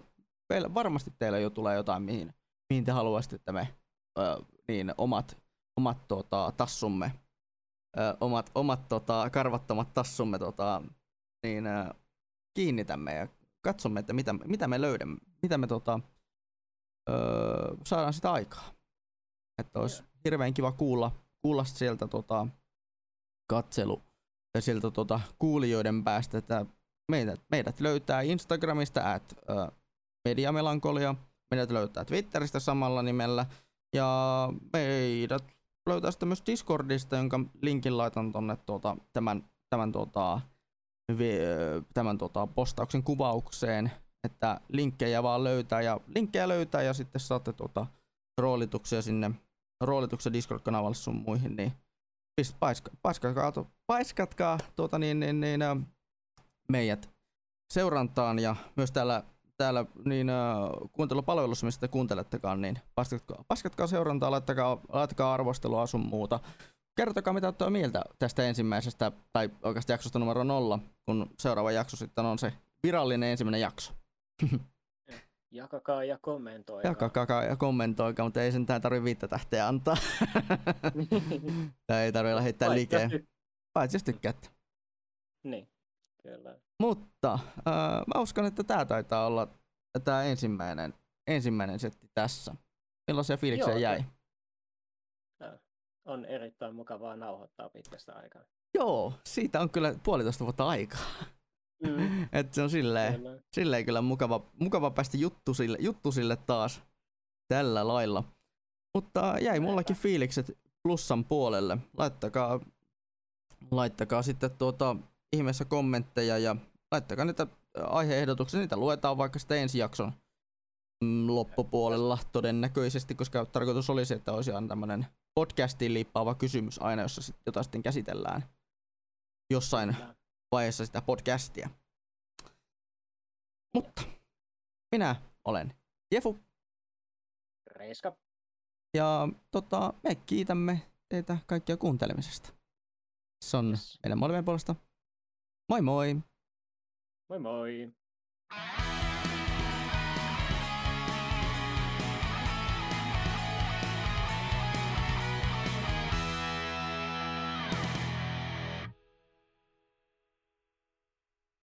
meillä varmasti teillä jo tulee jotain, mihin, mihin te haluaisitte, että me ö, niin omat, omat tota, tassumme, ö, omat, omat tota, karvattomat tassumme tota, niin, ö, kiinnitämme ja katsomme, että mitä, mitä me löydämme, mitä me tota, ö, saadaan sitä aikaa. Että olisi hirveän kiva kuulla, kuulla sieltä tota, katselu ja sieltä tota, kuulijoiden päästä, että meidät, meidät löytää Instagramista at ö, mediamelankolia, meidät löytää Twitteristä samalla nimellä ja meidät löytää sitten myös Discordista, jonka linkin laitan tonne tuota, tämän, tämän, tuota, vi, tämän tuota, postauksen kuvaukseen, että linkkejä vaan löytää ja linkkejä löytää ja sitten saatte tuota, roolituksia sinne roolituksen Discord-kanavalle sun muihin, niin paiska, paiskatkaa, paiskatkaa tuota, niin, niin, niin, meidät seurantaan ja myös täällä, täällä niin, ä, kuuntelupalvelussa, mistä te kuuntelettekaan, niin paiskatkaa, paiskatkaa seurantaa, laittakaa, laittakaa arvostelua sun muuta. Kertokaa mitä olette mieltä tästä ensimmäisestä, tai oikeastaan jaksosta numero nolla, kun seuraava jakso sitten on se virallinen ensimmäinen jakso. Jakakaa ja kommentoikaa. Jakakaa ja kommentoikaa, mutta ei sentään tarvi viittä tähteä antaa. tai ei tarvi lähettää ty- Paitsi jos tykkäätte. Niin, kyllä. Mutta äh, mä uskon, että tää taitaa olla tämä ensimmäinen, ensimmäinen setti tässä. Millaisia fiiliksiä Joo, jäi? On erittäin mukavaa nauhoittaa pitkästä aikaa. Joo, siitä on kyllä puolitoista vuotta aikaa. Mm, Et se on silleen, kyllä. silleen kyllä mukava, mukava päästä juttusille, juttusille taas tällä lailla. Mutta jäi mullakin fiilikset plussan puolelle. Laittakaa, laittakaa sitten tuota ihmeessä kommentteja ja laittakaa niitä aiheehdotuksia, niitä luetaan vaikka sitten ensi jakson mm, loppupuolella todennäköisesti, koska tarkoitus olisi, että olisi aina tämmöinen podcastiin liippaava kysymys aina, jossa sit, jota sitten käsitellään jossain Kyllä. Vaiheessa sitä podcastia. Mutta minä olen Jefu Reiska. ja tota, me kiitämme teitä kaikkia kuuntelemisesta. Se on Yes. meidän molemmien puolesta. Moi moi! Moi moi!